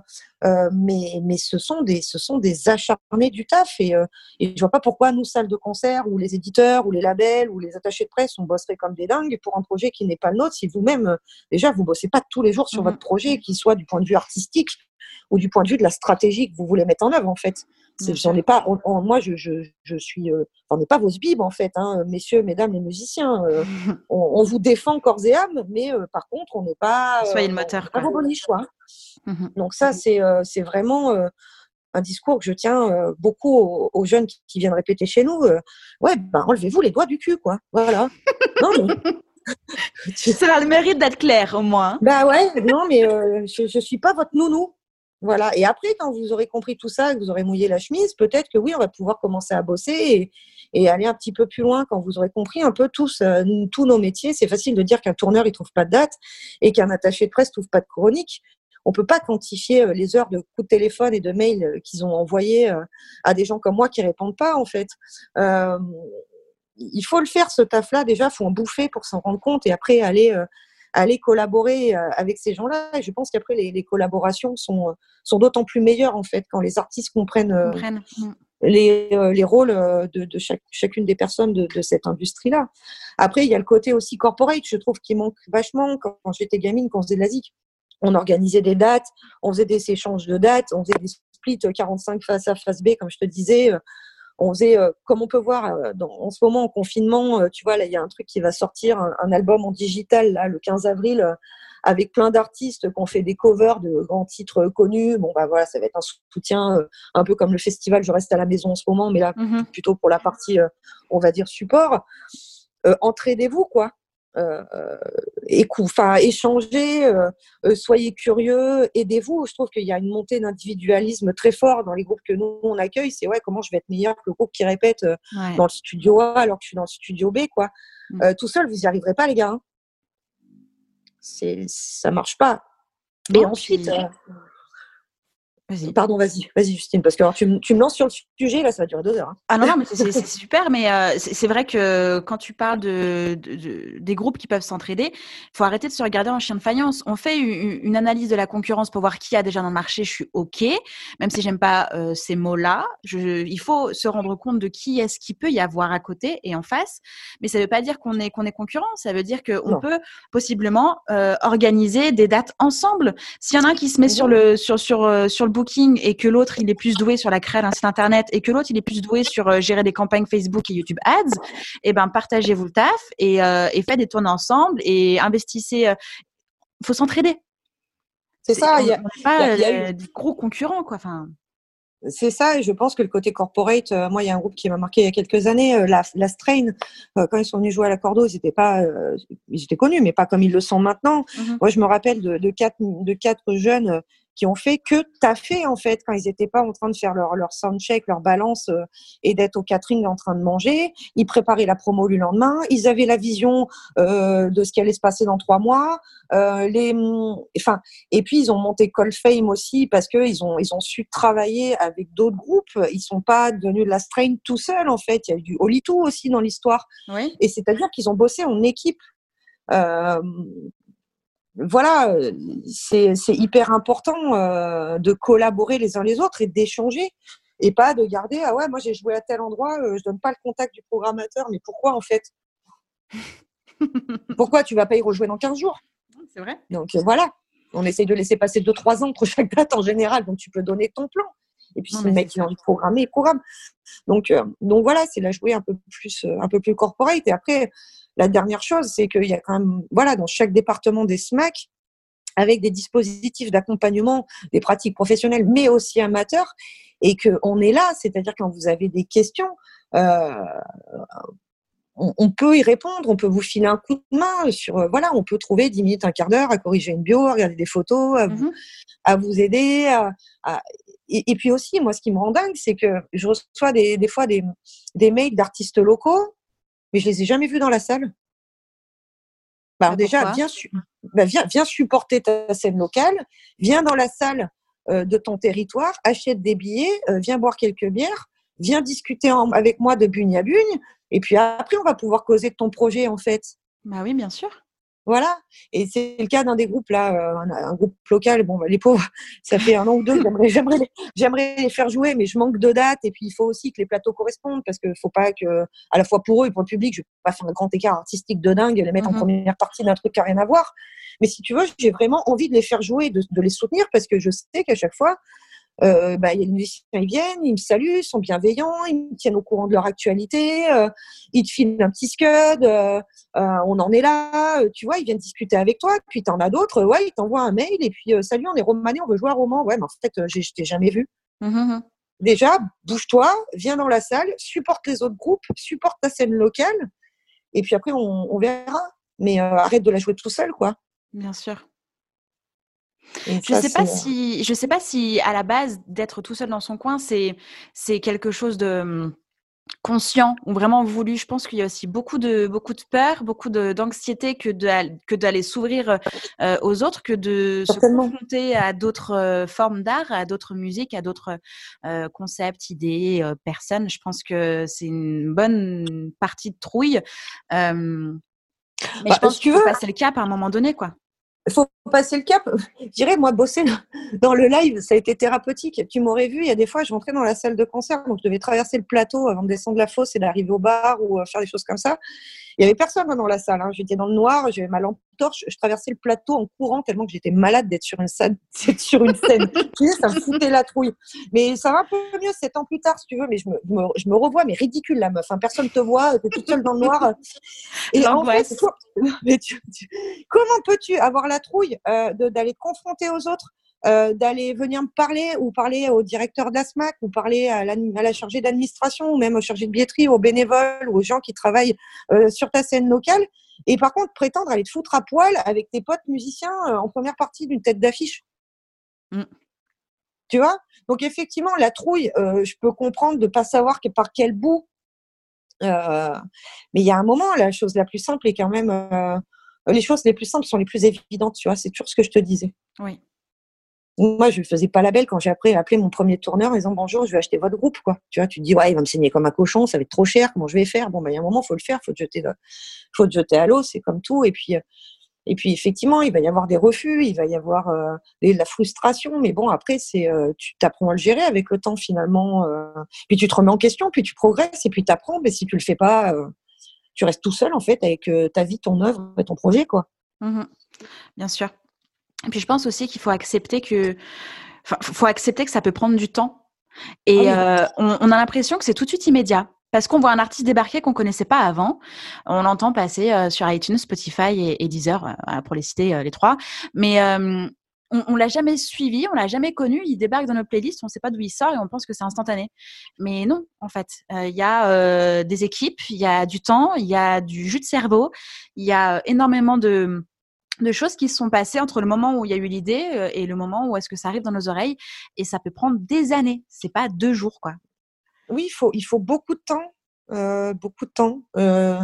Speaker 2: euh, mais, mais ce sont des, ce sont des acharnés du taf et, et je vois pas pourquoi nous salles de concert ou les éditeurs ou les labels ou les attachés de presse on bosserait comme des dingues pour un projet qui n'est pas le nôtre si vous-même déjà vous bossez pas tous les jours sur mmh votre projet, qu'il soit du point de vue artistique ou du point de vue de la stratégie que vous voulez mettre en œuvre en fait. J'en ai pas. moi, je, je, je suis. Euh, on n'est pas vos bibes en fait, hein, messieurs, mesdames les musiciens. Euh, on, vous défend corps et âme, mais euh, par contre, on n'est pas.
Speaker 1: Soyez le moteur.
Speaker 2: Pas vos choix. Mmh Donc ça, c'est c'est vraiment un discours que je tiens beaucoup aux, jeunes qui, viennent répéter chez nous. ouais, ben enlevez-vous les doigts du cul, quoi. Voilà. non, mais...
Speaker 1: Ça a le mérite d'être clair au moins.
Speaker 2: Bah ouais, non, mais je, je suis pas votre nounou. Voilà. Et après, quand vous aurez compris tout ça, que vous aurez mouillé la chemise, peut-être que oui, on va pouvoir commencer à bosser et, aller un petit peu plus loin quand vous aurez compris un peu tous, euh, tous nos métiers. C'est facile de dire qu'un tourneur, il trouve pas de date et qu'un attaché de presse trouve pas de chronique. On peut pas quantifier euh, les heures de coups de téléphone et de mails euh, qu'ils ont envoyés à des gens comme moi qui répondent pas, en fait. il faut le faire, ce taf-là. Déjà, faut en bouffer pour s'en rendre compte et après aller aller collaborer euh, avec ces gens-là. Et je pense qu'après, les, collaborations sont, euh, sont d'autant plus meilleures, en fait, quand les artistes comprennent, euh, mm. les, les, rôles de, de chaque, chacune des personnes de, de cette industrie-là. Après, il y a le côté aussi corporate, je trouve, qui manque vachement. Quand, j'étais gamine, quand on faisait de la zik, on organisait des dates, on faisait des échanges de dates, on faisait des splits 45 face A, face B, comme je te disais on faisait, euh, comme on peut voir euh, en ce moment en confinement, euh, tu vois, là, il y a un truc qui va sortir, un, album en digital, là, le 15 avril, avec plein d'artistes qui ont fait des covers de grands titres connus. Bon, bah voilà, ça va être un soutien un peu comme le festival Je reste à la maison en ce moment, mais là, mmh plutôt pour la partie, on va dire, support. entraidez-vous, quoi. Euh, enfin, échangez, euh, euh, soyez curieux, aidez-vous. Je trouve qu'il y a une montée d'individualisme très fort dans les groupes que nous on accueille. C'est ouais, comment je vais être meilleur que le groupe qui répète dans le studio A alors que je suis dans le studio B, quoi. Mm. tout seul, vous n'y arriverez pas, les gars. Hein. C'est, ça marche pas.
Speaker 1: Mais ensuite,
Speaker 2: Pardon, vas-y, vas-y Justine, parce que tu, tu, me lances sur le sujet, là, ça va durer deux heures. Hein.
Speaker 1: Ah non, non, mais c'est super, mais euh, c'est vrai que quand tu parles de, des groupes qui peuvent s'entraider, il faut arrêter de se regarder en chien de faïence. On fait une, analyse de la concurrence pour voir qui a déjà dans le marché, je suis OK, même si j'aime pas euh, ces mots-là. Il faut se rendre compte de qui est-ce qui peut y avoir à côté et en face, mais ça ne veut pas dire qu'on est, qu'on est concurrent, ça veut dire qu'on peut possiblement euh, organiser des dates ensemble. S'il y en a un qui se met sur le, sur, sur, sur le et que l'autre il est plus doué sur la création d'un site internet et que l'autre il est plus doué sur euh, gérer des campagnes Facebook et YouTube Ads, et eh ben partagez-vous le taf et, euh, et faites des tournées ensemble et investissez. Il euh, faut s'entraider.
Speaker 2: C'est ça.
Speaker 1: Il n'y a, pas des gros concurrents quoi. Enfin.
Speaker 2: C'est ça, et je pense que le côté corporate, moi, il y a un groupe qui m'a marqué il y a quelques années, la, la, Strain, quand ils sont venus jouer à la Cordo, ils étaient pas, ils étaient connus, mais pas comme ils le sont maintenant. Mmh moi, je me rappelle de, de, quatre, de quatre jeunes qui ont fait que taffer en fait quand ils n'étaient pas en train de faire leur, leur soundcheck, leur balance euh, et d'être au catering en train de manger. Ils préparaient la promo le lendemain. Ils avaient la vision euh, de ce qui allait se passer dans trois mois. Euh, les, enfin, et puis ils ont monté Call Fame aussi parce que ils ont ils ont su travailler avec d'autres groupes. Ils sont pas devenus de la strain tout seuls en fait. Il y a eu du Holy aussi dans l'histoire.
Speaker 1: Oui.
Speaker 2: Et c'est-à-dire qu'ils ont bossé en équipe. Euh, voilà, euh, c'est hyper important euh, de collaborer les uns les autres et d'échanger et pas de garder ah ouais moi j'ai joué à tel endroit euh, je donne pas le contact du programmateur mais pourquoi en fait? Pourquoi tu vas pas y rejouer dans 15 jours?
Speaker 1: C'est vrai.
Speaker 2: Donc voilà on essaye de laisser passer 2-3 ans entre chaque date en général donc tu peux donner ton plan. Et puis si le mec il a envie de programmer il programme. Donc donc voilà c'est la jouer un peu plus un peu plus corporate et après la dernière chose, c'est qu'il y a quand même, voilà, dans chaque département des SMAC, avec des dispositifs d'accompagnement des pratiques professionnelles, mais aussi amateurs, et qu'on est là, c'est-à-dire quand vous avez des questions, euh, on, peut y répondre, on peut vous filer un coup de main sur, euh, voilà, on peut trouver 10 minutes, un quart d'heure à corriger une bio, à regarder des photos, à, vous, mmh aider. et, puis aussi, moi, ce qui me rend dingue, c'est que je reçois des, fois des, des mails d'artistes locaux mais je les ai jamais vus dans la salle. Bah, alors déjà, viens, bah, viens, viens, supporter ta scène locale, viens dans la salle euh, de ton territoire, achète des billets, euh, viens boire quelques bières, viens discuter avec moi de bugne à bugne, et puis après, on va pouvoir causer de ton projet, en fait.
Speaker 1: Bah oui, bien sûr.
Speaker 2: Voilà. Et c'est le cas d'un des groupes là, euh, un, groupe local. Bon, bah, les pauvres, ça fait un an ou deux. J'aimerais, j'aimerais, les, faire jouer, mais je manque de dates. Et puis il faut aussi que les plateaux correspondent parce qu'il faut pas que, à la fois pour eux et pour le public, je vais pas faire un grand écart artistique de dingue, les mettre en mmh première partie d'un truc qui n'a rien à voir. Mais si tu veux, j'ai vraiment envie de les faire jouer, de, de les soutenir parce que je sais qu'à chaque fois, euh, bah, les musiciens, ils viennent, ils me saluent, ils sont bienveillants, ils me tiennent au courant de leur actualité, euh, ils te filent un petit scud, euh, on en est là, tu vois, ils viennent discuter avec toi, puis tu en as d'autres, ouais, ils t'envoient un mail, et puis salut, on est romanais, on veut jouer un roman, ouais, mais en fait, je t'ai jamais vu. Mmh, mmh, mmh. Déjà, bouge-toi, viens dans la salle, supporte les autres groupes, supporte ta scène locale, et puis après, on, on verra. Mais arrête de la jouer tout seul, quoi.
Speaker 1: Bien sûr je sais pas si, je sais pas si à la base d'être tout seul dans son coin, c'est c'est quelque chose de mmh, conscient ou vraiment voulu. Je pense qu'il y a aussi beaucoup de beaucoup de peur, beaucoup d'anxiété que que d'aller s'ouvrir euh, aux autres, que de se confronter à d'autres euh, formes d'art, à d'autres musiques, à d'autres euh, concepts, idées, personnes. Je pense que c'est une bonne partie de trouille. mais bah, je pense que tu veux passer le cap à un moment donné, quoi
Speaker 2: il faut passer le cap. Je dirais, moi, bosser dans le live, ça a été thérapeutique. Tu m'aurais vu, il y a des fois, je rentrais dans la salle de concert, donc je devais traverser le plateau avant de descendre la fosse et d'arriver au bar ou euh, faire des choses comme ça. Il y avait personne dans la salle. Hein. J'étais dans le noir, j'avais ma lampe torche, je traversais le plateau en courant tellement que j'étais malade d'être sur une scène. sur une scène. ça me foutait la trouille. Mais ça va un peu mieux sept ans plus tard, si tu veux. Mais je me, je me, revois, mais ridicule la meuf. Hein. Personne te voit, tu es toute seule dans le noir. Et en fait, mais comment peux-tu avoir la trouille euh, d'aller te confronter aux autres? Euh, d'aller venir me parler ou parler au directeur de la SMAC ou parler à la, à la chargée d'administration ou même au chargé de billetterie, aux bénévoles ou aux gens qui travaillent euh, sur ta scène locale. Et par contre, prétendre aller te foutre à poil avec tes potes musiciens euh, en première partie d'une tête d'affiche. Mm. Tu vois? Donc effectivement, la trouille, je peux comprendre de pas savoir que, par quel bout. mais il y a un moment, la chose la plus simple est quand même les choses les plus simples sont les plus évidentes, tu vois, c'est toujours ce que je te disais.
Speaker 1: Oui.
Speaker 2: Moi, je ne faisais pas la belle quand j'ai appelé mon premier tourneur en disant bonjour, je vais acheter votre groupe. Quoi. Tu vois, tu te dis, ouais, il va me saigner comme un cochon, ça va être trop cher, comment je vais faire? Bon, ben, il y a un moment, il faut le faire, il faut, te jeter, faut te jeter à l'eau, c'est comme tout. Et puis, et puis, effectivement, il va y avoir des refus, il va y avoir euh, de la frustration, mais bon, après, euh, tu t'apprends à le gérer avec le temps, finalement. Euh, puis tu te remets en question, puis tu progresses, et puis tu apprends, mais si tu le fais pas, tu restes tout seul, en fait, avec ta vie, ton œuvre et ton projet, quoi.
Speaker 1: Mmh Bien sûr. Et puis je pense aussi qu'il faut accepter que, enfin, faut accepter que ça peut prendre du temps. Et ah euh, on, a l'impression que c'est tout de suite immédiat. Parce qu'on voit un artiste débarquer qu'on connaissait pas avant, on l'entend passer euh, sur iTunes, Spotify et, Deezer, euh, pour les citer les trois. Mais on, on l'a jamais suivi, on l'a jamais connu. Il débarque dans nos playlists, on ne sait pas d'où il sort et on pense que c'est instantané. Mais non, en fait, il y a des équipes, il y a du temps, il y a du jus de cerveau, il y a énormément de de choses qui se sont passées entre le moment où il y a eu l'idée euh, et le moment où est-ce que ça arrive dans nos oreilles. Et ça peut prendre des années. C'est pas deux jours, quoi.
Speaker 2: Oui, il faut, il faut beaucoup de temps. Euh, beaucoup de temps. Euh,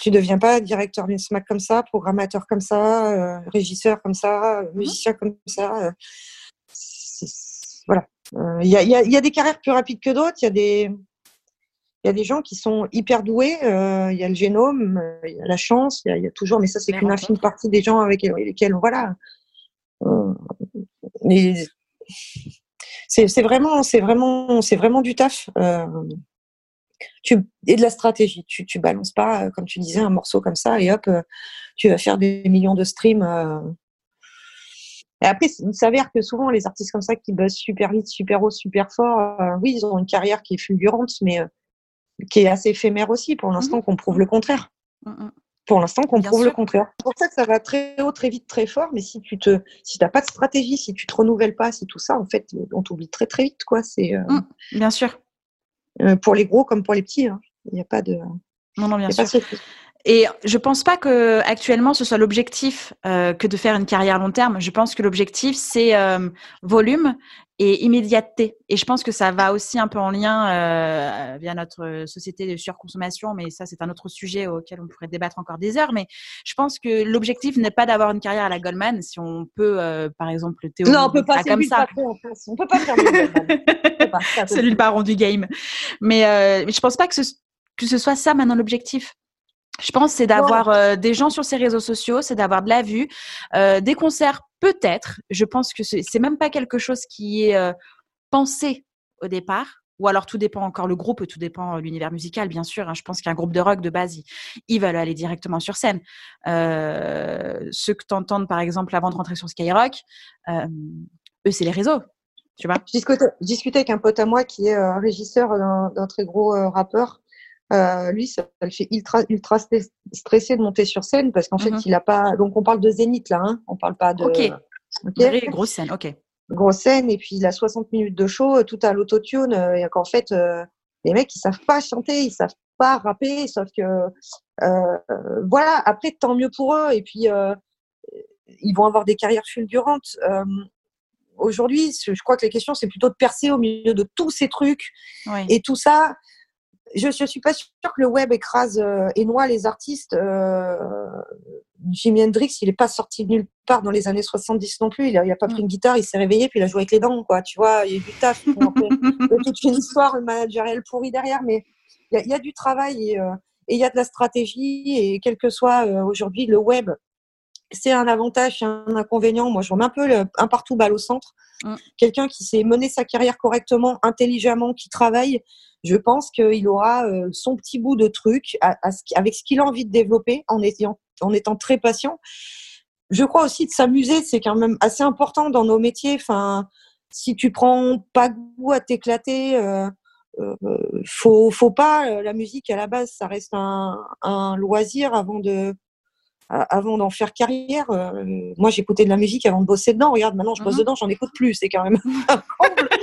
Speaker 2: tu deviens pas directeur d'une SMAC comme ça, programmateur comme ça, régisseur comme ça, mmh musicien comme ça. voilà. Il y, y, a, des carrières plus rapides que d'autres. Il y a des il y a des gens qui sont hyper doués. Euh, il y a le génome, euh, il y a la chance, il y a, toujours, mais ça c'est qu'une infime partie des gens avec lesquels, voilà. Euh, mais c'est vraiment, c'est vraiment, c'est vraiment du taf. tu, et de la stratégie. Tu, tu balances pas, comme tu disais, un morceau comme ça et hop, tu vas faire des millions de streams. Et après, il s'avère que souvent, les artistes comme ça qui bossent super vite, super haut, super fort, oui, ils ont une carrière qui est fulgurante, mais qui est assez éphémère aussi, pour l'instant, mmh qu'on prouve le contraire. Mmh, mmh. Pour l'instant, qu'on prouve le contraire. C'est pour ça que ça va très haut, très vite, très fort. Mais si tu te, si t'as pas de stratégie, si tu te renouvelles pas, si tout ça, en fait, on t'oublie très très vite, quoi. C'est. Euh,
Speaker 1: bien sûr.
Speaker 2: Euh, pour les gros comme pour les petits, hein. il n'y a pas de.
Speaker 1: Non, non, bien sûr. Et je pense pas que actuellement ce soit l'objectif euh, que de faire une carrière long terme. Je pense que l'objectif c'est euh, volume et immédiateté. Et je pense que ça va aussi un peu en lien euh, via notre société de surconsommation, mais ça c'est un autre sujet auquel on pourrait débattre encore des heures. Mais je pense que l'objectif n'est pas d'avoir une carrière à la Goldman, si on peut par exemple
Speaker 2: théoriser non, on peut pas, comme ça. on peut pas faire
Speaker 1: Celui le baron du game. Mais, mais je pense pas que ce, que ce soit ça maintenant l'objectif. Je pense c'est d'avoir euh, des gens sur ces réseaux sociaux, c'est d'avoir de la vue, euh, des concerts peut-être. Je pense que c'est même pas quelque chose qui est euh, pensé au départ. Ou alors tout dépend encore le groupe, tout dépend l'univers musical, bien sûr. Hein. Je pense qu'un groupe de rock de base, ils, veulent aller directement sur scène. ceux que tu entends, par exemple avant de rentrer sur Skyrock, eux c'est les réseaux. Tu vois
Speaker 2: je discutais, avec un pote à moi qui est régisseur d'un très gros rappeur euh, lui, ça, le fait ultra, ultra stressé de monter sur scène parce qu'en fait, mhm. il a pas. Donc, on parle de Zénith là, hein on parle pas de.
Speaker 1: Ok. okay. Grosse scène, ok.
Speaker 2: Grosse scène, et puis il a 60 minutes de show, tout à l'autotune, euh, et qu'en fait, euh, les mecs, ils savent pas chanter, ils savent pas rapper, sauf que. voilà, après, tant mieux pour eux, et puis ils vont avoir des carrières fulgurantes. Aujourd'hui, je crois que la question, c'est plutôt de percer au milieu de tous ces trucs. Et tout ça, je ne suis pas sûre que le web écrase euh, et noie les artistes. Euh, Jimi Hendrix, il n'est pas sorti de nulle part dans les années 70 non plus. Il n'a pas pris une guitare, il s'est réveillé, puis il a joué avec les dents. Quoi. Tu vois, il y a eu du taf. Il toute une histoire managériale pourrie derrière, mais il y, a, du travail euh, et, il y a de la stratégie. Et quel que soit aujourd'hui le web, c'est un avantage, c'est un inconvénient. Moi, je remets un peu un partout balle au centre. Mm. Quelqu'un qui sait mener sa carrière correctement, intelligemment, qui travaille, je pense qu'il aura euh, son petit bout de truc avec ce qu'il a envie de développer en étant, en étant très patient. Je crois aussi de s'amuser, c'est quand même assez important dans nos métiers. Enfin, si tu prends pas goût à t'éclater, euh, euh, faut, faut pas. La musique à la base, ça reste un, un loisir avant de avant d'en faire carrière. Euh, moi, j'écoutais de la musique avant de bosser dedans. Regarde, maintenant, je bosse mhm. dedans, j'en écoute plus. C'est quand même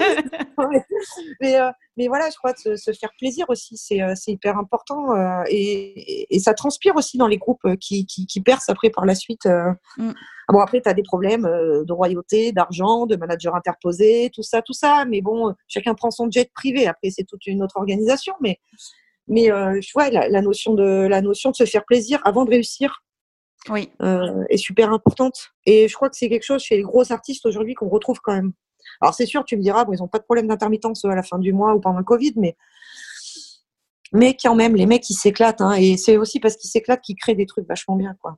Speaker 2: mais, euh, mais, voilà, je crois que se, faire plaisir aussi, c'est euh, hyper important. Et, et, ça transpire aussi dans les groupes qui, qui, qui percent après par la suite. Mm. Bon, après, tu as des problèmes de royauté, d'argent, de manager interposé, tout ça, tout ça. Mais bon, chacun prend son jet privé. Après, c'est toute une autre organisation. Mais, mais je vois la, la, notion de, la notion de se faire plaisir avant de réussir
Speaker 1: oui.
Speaker 2: est super importante. Et je crois que c'est quelque chose chez les gros artistes aujourd'hui qu'on retrouve quand même. Alors c'est sûr, tu me diras, bon, ils n'ont pas de problème d'intermittence à la fin du mois ou pendant le Covid, mais mais quand même, les mecs, ils s'éclatent. Hein, et c'est aussi parce qu'ils s'éclatent qu'ils créent des trucs vachement bien, quoi.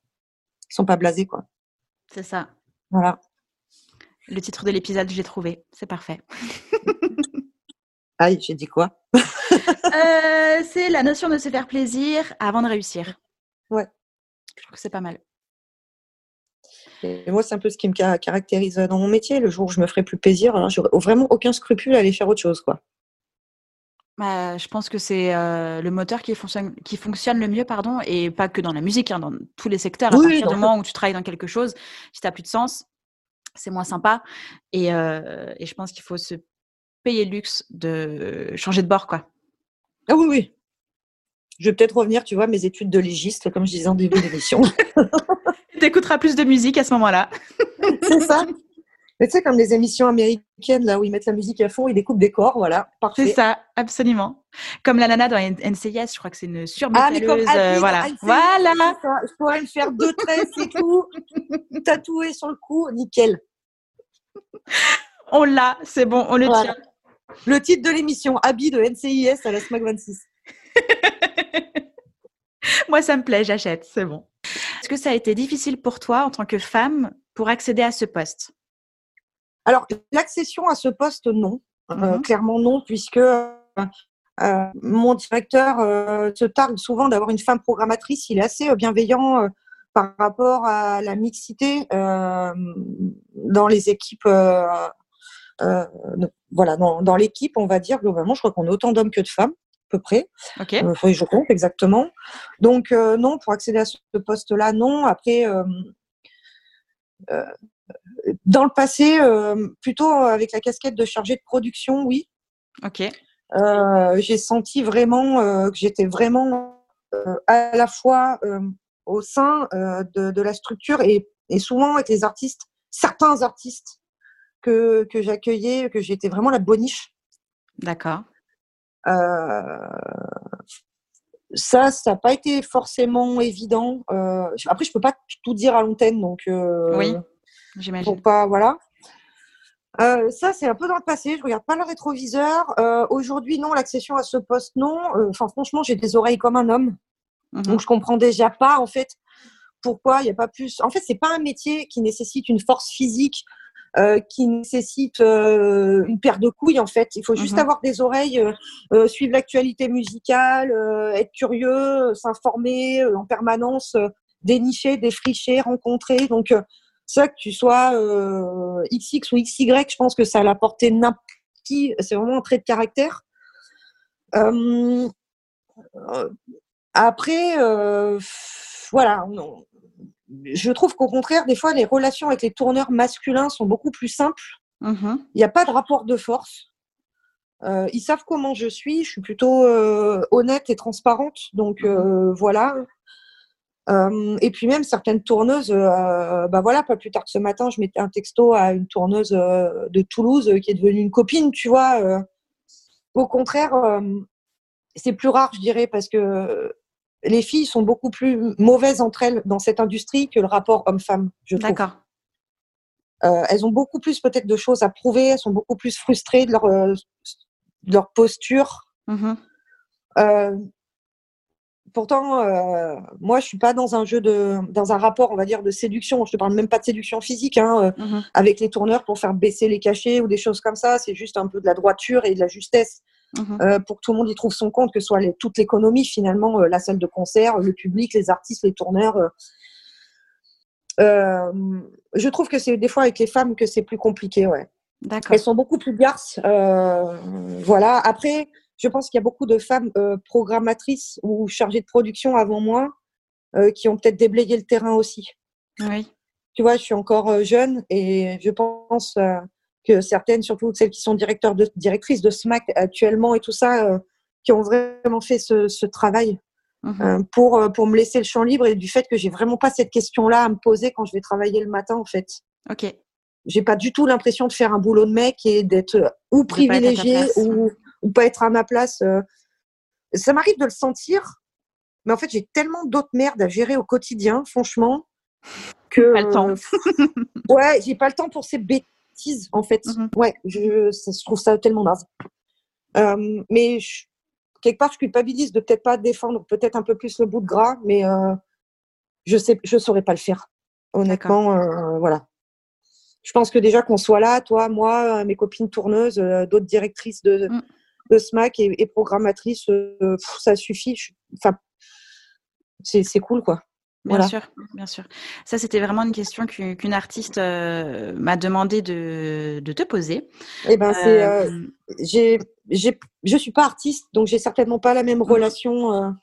Speaker 2: Ils sont pas blasés, quoi.
Speaker 1: C'est ça.
Speaker 2: Voilà.
Speaker 1: Le titre de l'épisode, j'ai trouvé. C'est parfait.
Speaker 2: Aïe, j'ai dit quoi?
Speaker 1: Euh, C'est la notion de se faire plaisir avant de réussir.
Speaker 2: Ouais.
Speaker 1: Je trouve que c'est pas mal.
Speaker 2: Et moi, c'est un peu ce qui me caractérise dans mon métier. Le jour où je me ferai plus plaisir, alors j'aurai vraiment aucun scrupule à aller faire autre chose, quoi.
Speaker 1: Bah, je pense que c'est euh, le moteur qui fonctionne, qui fonctionne le mieux, pardon, et pas que dans la musique, hein, dans tous les secteurs. À partir du moment où tu travailles dans quelque chose, si tu n'as plus de sens, c'est moins sympa. Et, euh, et je pense qu'il faut se payer le luxe de changer de bord, quoi.
Speaker 2: Ah oui, oui. Je vais peut-être revenir, tu vois, mes études de légiste, comme je disais en début d'émission.
Speaker 1: tu écouteras plus de musique à ce moment-là.
Speaker 2: c'est ça. Mais tu sais, comme les émissions américaines, là où ils mettent la musique à fond, ils découpent des corps, voilà,
Speaker 1: parfait. C'est ça, absolument. Comme la nana dans NCIS, je crois que c'est une surmétalleuse. Ah, euh, voilà. voilà.
Speaker 2: Je pourrais me faire deux tresses et tout, tatoué sur le cou, nickel.
Speaker 1: On l'a, c'est bon, on le tient.
Speaker 2: Le titre de l'émission, habit de NCIS à la SMAC 26.
Speaker 1: Moi, ça me plaît, j'achète, c'est bon. Est-ce que ça a été difficile pour toi en tant que femme pour accéder à ce poste?
Speaker 2: Alors, l'accession à ce poste, non. Euh, mmh clairement non, puisque euh, mon directeur euh, se targue souvent d'avoir une femme programmatrice. Il est assez bienveillant par rapport à la mixité dans les équipes. voilà, dans, l'équipe, on va dire globalement, je crois qu'on est autant d'hommes que de femmes, peu près.
Speaker 1: Ok.
Speaker 2: je compte exactement. Donc non, pour accéder à ce poste-là, non. Après, dans le passé, euh, plutôt avec la casquette de chargé de production, oui.
Speaker 1: Ok.
Speaker 2: Euh, j'ai senti vraiment euh, que j'étais vraiment à la fois au sein de, la structure et, souvent avec les artistes, certains artistes que, que j'accueillais, que j'étais vraiment la boniche.
Speaker 1: D'accord.
Speaker 2: Ça, ça n'a pas été forcément évident. après, je peux pas tout dire à l'antenne, donc.
Speaker 1: oui. J'imagine.
Speaker 2: pas, voilà. Euh, ça, c'est un peu dans le passé. Je regarde pas le rétroviseur. Euh, aujourd'hui, non, l'accession à ce poste, non. Euh, enfin, franchement, j'ai des oreilles comme un homme. Mhm. Donc, je comprends déjà pas, en fait, pourquoi il n'y a pas plus. En fait, c'est pas un métier qui nécessite une force physique, qui nécessite une paire de couilles, en fait. Il faut juste mhm. avoir des oreilles, suivre l'actualité musicale, être curieux, s'informer en permanence, dénicher, défricher, rencontrer. Donc, ça, que tu sois euh, XX ou XY, je pense que ça a la portée n'importe qui. C'est vraiment un trait de caractère. Euh, après, euh, voilà. Je trouve qu'au contraire, des fois, les relations avec les tourneurs masculins sont beaucoup plus simples.
Speaker 1: Mm-hmm.
Speaker 2: Il n'y a pas de rapport de force. ils savent comment je suis. Je suis plutôt honnête et transparente. Donc voilà. Euh, et puis même certaines tourneuses, euh, bah voilà, pas plus tard que ce matin, je mettais un texto à une tourneuse euh, de Toulouse qui est devenue une copine, tu vois. au contraire, c'est plus rare, je dirais, parce que les filles sont beaucoup plus mauvaises entre elles dans cette industrie que le rapport homme-femme, je trouve.
Speaker 1: D'accord.
Speaker 2: elles ont beaucoup plus peut-être de choses à prouver, elles sont beaucoup plus frustrées de leur, de leur posture.
Speaker 1: Mmh
Speaker 2: pourtant, euh, moi, je suis pas dans un jeu de, dans un rapport, on va dire, de séduction. Je te parle même pas de séduction physique, hein, euh, mhm. avec les tourneurs pour faire baisser les cachets ou des choses comme ça. C'est juste un peu de la droiture et de la justesse mhm. euh, pour que tout le monde y trouve son compte, que ce soit toute l'économie finalement, la salle de concert, le public, les artistes, les tourneurs. je trouve que c'est des fois avec les femmes que c'est plus compliqué, ouais. Elles sont beaucoup plus garces. voilà. Après je pense qu'il y a beaucoup de femmes euh, programmatrices ou chargées de production avant moi euh, qui ont peut-être déblayé le terrain aussi.
Speaker 1: Oui.
Speaker 2: Tu vois, je suis encore euh, jeune et je pense que certaines, surtout celles qui sont directeurs de, directrices de SMAC actuellement et tout ça, qui ont vraiment fait ce, travail mhm. pour, pour me laisser le champ libre et du fait que j'ai vraiment pas cette question-là à me poser quand je vais travailler le matin, en fait.
Speaker 1: Ok.
Speaker 2: J'ai pas du tout l'impression de faire un boulot de mec et d'être ou privilégié ou ou pas être à ma place. Euh. Ça m'arrive de le sentir, mais en fait, j'ai tellement d'autres merdes à gérer au quotidien, franchement, que.
Speaker 1: Pas le temps.
Speaker 2: ouais, j'ai pas le temps pour ces bêtises, en fait. Mhm. Ouais, je, je, trouve ça tellement naze. Euh, mais quelque part, je culpabilise de peut-être pas défendre peut-être un peu plus le bout de gras, mais euh, je sais, je saurais pas le faire. Honnêtement, euh, voilà. Je pense que déjà qu'on soit là, toi, moi, mes copines tourneuses, d'autres directrices de, mm. de SMAC et, programmatrices, ça suffit. Enfin, c'est cool, quoi.
Speaker 1: Bien sûr, bien sûr. Ça, c'était vraiment une question qu'une artiste m'a demandé de, de, te poser.
Speaker 2: Eh ben, c'est, euh, j'ai, je suis pas artiste, donc j'ai certainement pas la même mmh relation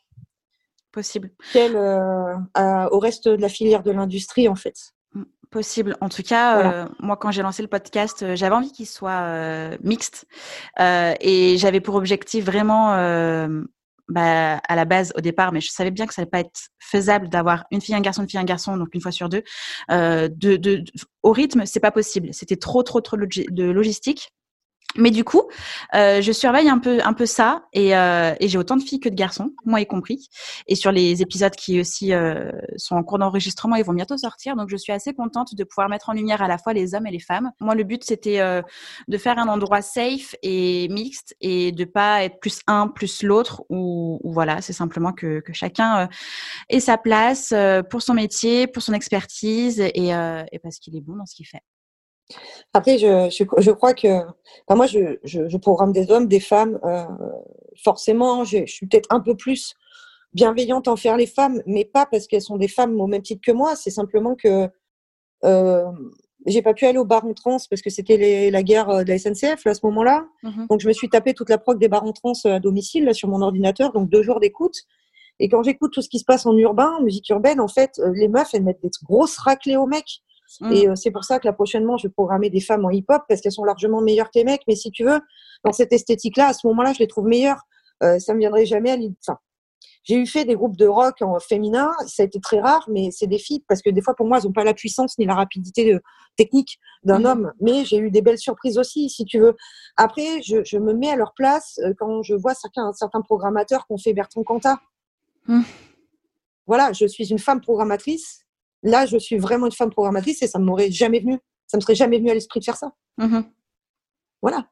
Speaker 1: possible
Speaker 2: qu'elle au reste de la filière de l'industrie, en fait.
Speaker 1: Mmh, possible. En tout cas, moi, quand j'ai lancé le podcast, j'avais envie qu'il soit mixte et j'avais pour objectif vraiment bah, à la base au départ, mais je savais bien que ça allait pas être faisable d'avoir une fille, un garçon, une fille, un garçon, donc une fois sur deux. Euh, au rythme, c'est pas possible. C'était trop, trop, trop de logistique. Mais du coup, euh, je surveille un peu, un peu ça et, euh, et j'ai autant de filles que de garçons, moi y compris. Et sur les épisodes qui aussi euh, sont en cours d'enregistrement, ils vont bientôt sortir. Donc je suis assez contente de pouvoir mettre en lumière à la fois les hommes et les femmes. Moi, le but c'était de faire un endroit safe et mixte et de pas être plus un plus l'autre. Ou, voilà, c'est simplement que, chacun ait sa place pour son métier, pour son expertise et, et parce qu'il est bon dans ce qu'il fait.
Speaker 2: Après, je, je, je crois que, enfin moi, je, je, programme des hommes, des femmes. Euh, forcément, je, suis peut-être un peu plus bienveillante envers les femmes, mais pas parce qu'elles sont des femmes au même titre que moi. C'est simplement que euh, j'ai pas pu aller au bar en trans parce que c'était la guerre euh, de la SNCF là, à ce moment-là. Mmh donc je me suis tapé toute la prog des bars en trans euh, à domicile là, sur mon ordinateur, donc deux jours d'écoute. Et quand j'écoute tout ce qui se passe en urbain, musique urbaine, en fait, les meufs, elles mettent des grosses raclées aux mecs. Mm. Et euh, c'est pour ça que là, prochainement, je vais programmer des femmes en hip-hop parce qu'elles sont largement meilleures que les mecs. Mais si tu veux, dans cette esthétique-là, à ce moment-là, je les trouve meilleures. Euh, ça me viendrait jamais à l'idée. Enfin, j'ai eu fait des groupes de rock en féminin, ça a été très rare, mais c'est des filles parce que des fois pour moi elles n'ont pas la puissance ni la rapidité de, technique d'un mm. homme. Mais j'ai eu des belles surprises aussi, si tu veux. Après, je, je me mets à leur place euh, quand je vois certains, certains programmateurs qu'on fait Bertrand Cantat. Mm. Voilà, je suis une femme programmatrice Là, je suis vraiment une femme programmatrice et ça ne m'aurait jamais venu. Ça me serait jamais venu à l'esprit de faire ça. Mm-hmm. Voilà.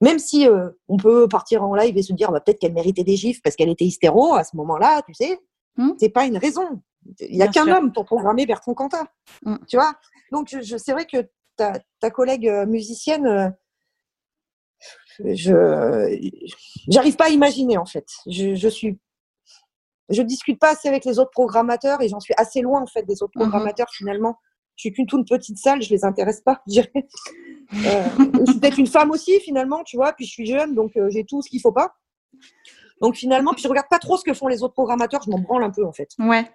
Speaker 2: Même si euh, on peut partir en live et se dire bah, peut-être qu'elle méritait des gifs parce qu'elle était hystéro à ce moment-là, tu sais, mm. c'est pas une raison. Il n'y a qu'un homme pour programmer Bertrand Cantat. Mm. Tu vois Donc, je, c'est vrai que ta, ta collègue euh, musicienne, euh, je j'arrive pas à imaginer en fait. Je, je suis je discute pas assez avec les autres programmateurs et j'en suis assez loin en fait des autres mhm. programmateurs finalement. Je suis qu'une toute petite salle, je les intéresse pas, je dirais. Euh, je suis peut-être une femme aussi finalement, tu vois, puis je suis jeune donc euh, j'ai tout ce qu'il faut pas. Donc finalement, puis je regarde pas trop ce que font les autres programmateurs, je m'en branle un peu en fait.
Speaker 1: Ouais.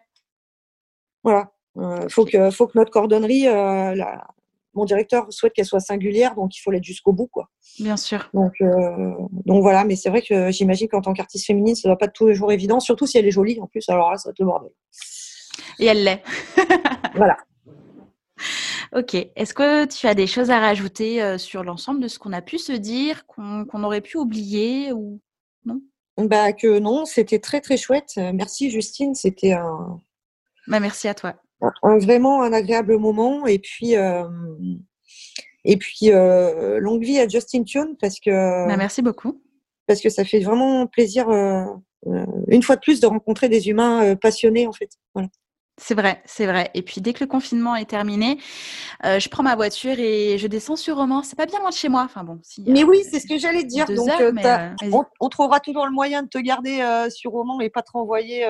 Speaker 2: Voilà. Euh, faut que faut que notre cordonnerie, la, mon directeur souhaite qu'elle soit singulière, donc il faut l'être jusqu'au bout, quoi.
Speaker 1: Bien sûr.
Speaker 2: Donc, euh, donc voilà, mais c'est vrai que j'imagine qu'en tant qu'artiste féminine, ça ne doit pas être tous les jours évident, surtout si elle est jolie en plus. Alors là, ça va être le bordel.
Speaker 1: Et elle l'est.
Speaker 2: voilà.
Speaker 1: Ok. Est-ce que tu as des choses à rajouter euh, sur l'ensemble de ce qu'on a pu se dire, qu'on aurait pu oublier ou non?
Speaker 2: Bah que non, c'était très très chouette. Merci Justine, c'était un.
Speaker 1: Bah, merci à toi
Speaker 2: un, vraiment un agréable moment. Et puis, euh, et puis euh, longue vie à Justin Tune parce que.
Speaker 1: Bah, merci beaucoup.
Speaker 2: Parce que ça fait vraiment plaisir, euh, une fois de plus, de rencontrer des humains passionnés, en fait. Voilà.
Speaker 1: C'est vrai, c'est vrai. Et puis dès que le confinement est terminé, je prends ma voiture et je descends sur Romans. C'est pas bien loin de chez moi. Enfin bon.
Speaker 2: mais oui, c'est ce que j'allais dire. Donc, on, trouvera toujours le moyen de te garder sur Romans et pas te renvoyer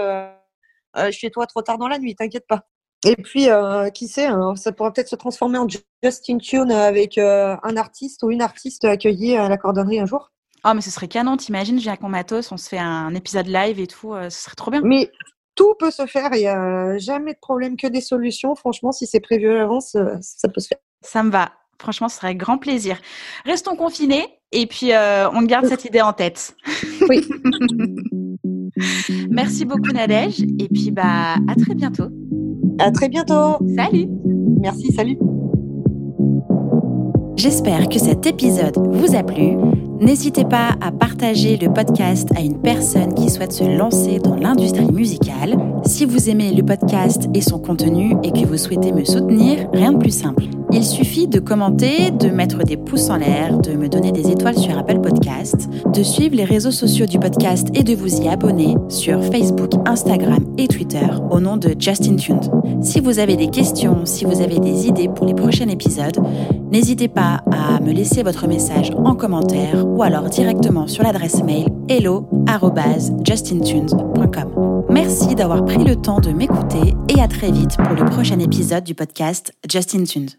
Speaker 2: chez toi trop tard dans la nuit. T'inquiète pas. Et puis, euh, qui sait, hein, ça pourra peut-être se transformer en Justin Tune avec euh, un artiste ou une artiste accueillie à la cordonnerie un jour.
Speaker 1: Oh, mais ce serait canon, t'imagines, j'ai un matos, on se fait un épisode live et tout, euh, ce serait trop bien.
Speaker 2: Mais tout peut se faire, il n'y a jamais de problème, que des solutions. Franchement, si c'est prévu à l'avance, ça peut se faire.
Speaker 1: Ça me va. Franchement, ce serait grand plaisir. Restons confinés et puis on garde cette idée en tête.
Speaker 2: Oui.
Speaker 1: Merci beaucoup Nadège et puis bah à très bientôt.
Speaker 2: À très bientôt.
Speaker 1: Salut.
Speaker 2: Merci, salut.
Speaker 1: J'espère que cet épisode vous a plu. N'hésitez pas à partager le podcast à une personne qui souhaite se lancer dans l'industrie musicale. Si vous aimez le podcast et son contenu et que vous souhaitez me soutenir, rien de plus simple. Il suffit de commenter, de mettre des pouces en l'air, de me donner des étoiles sur Apple Podcast, de suivre les réseaux sociaux du podcast et de vous y abonner sur Facebook, Instagram et Twitter au nom de Justin Tuned. Si vous avez des questions, si vous avez des idées pour les prochains épisodes, n'hésitez pas à me laisser votre message en commentaire ou alors directement sur l'adresse mail hello@justintunes.com. Merci d'avoir pris le temps de m'écouter et à très vite pour le prochain épisode du podcast Justin Tunes.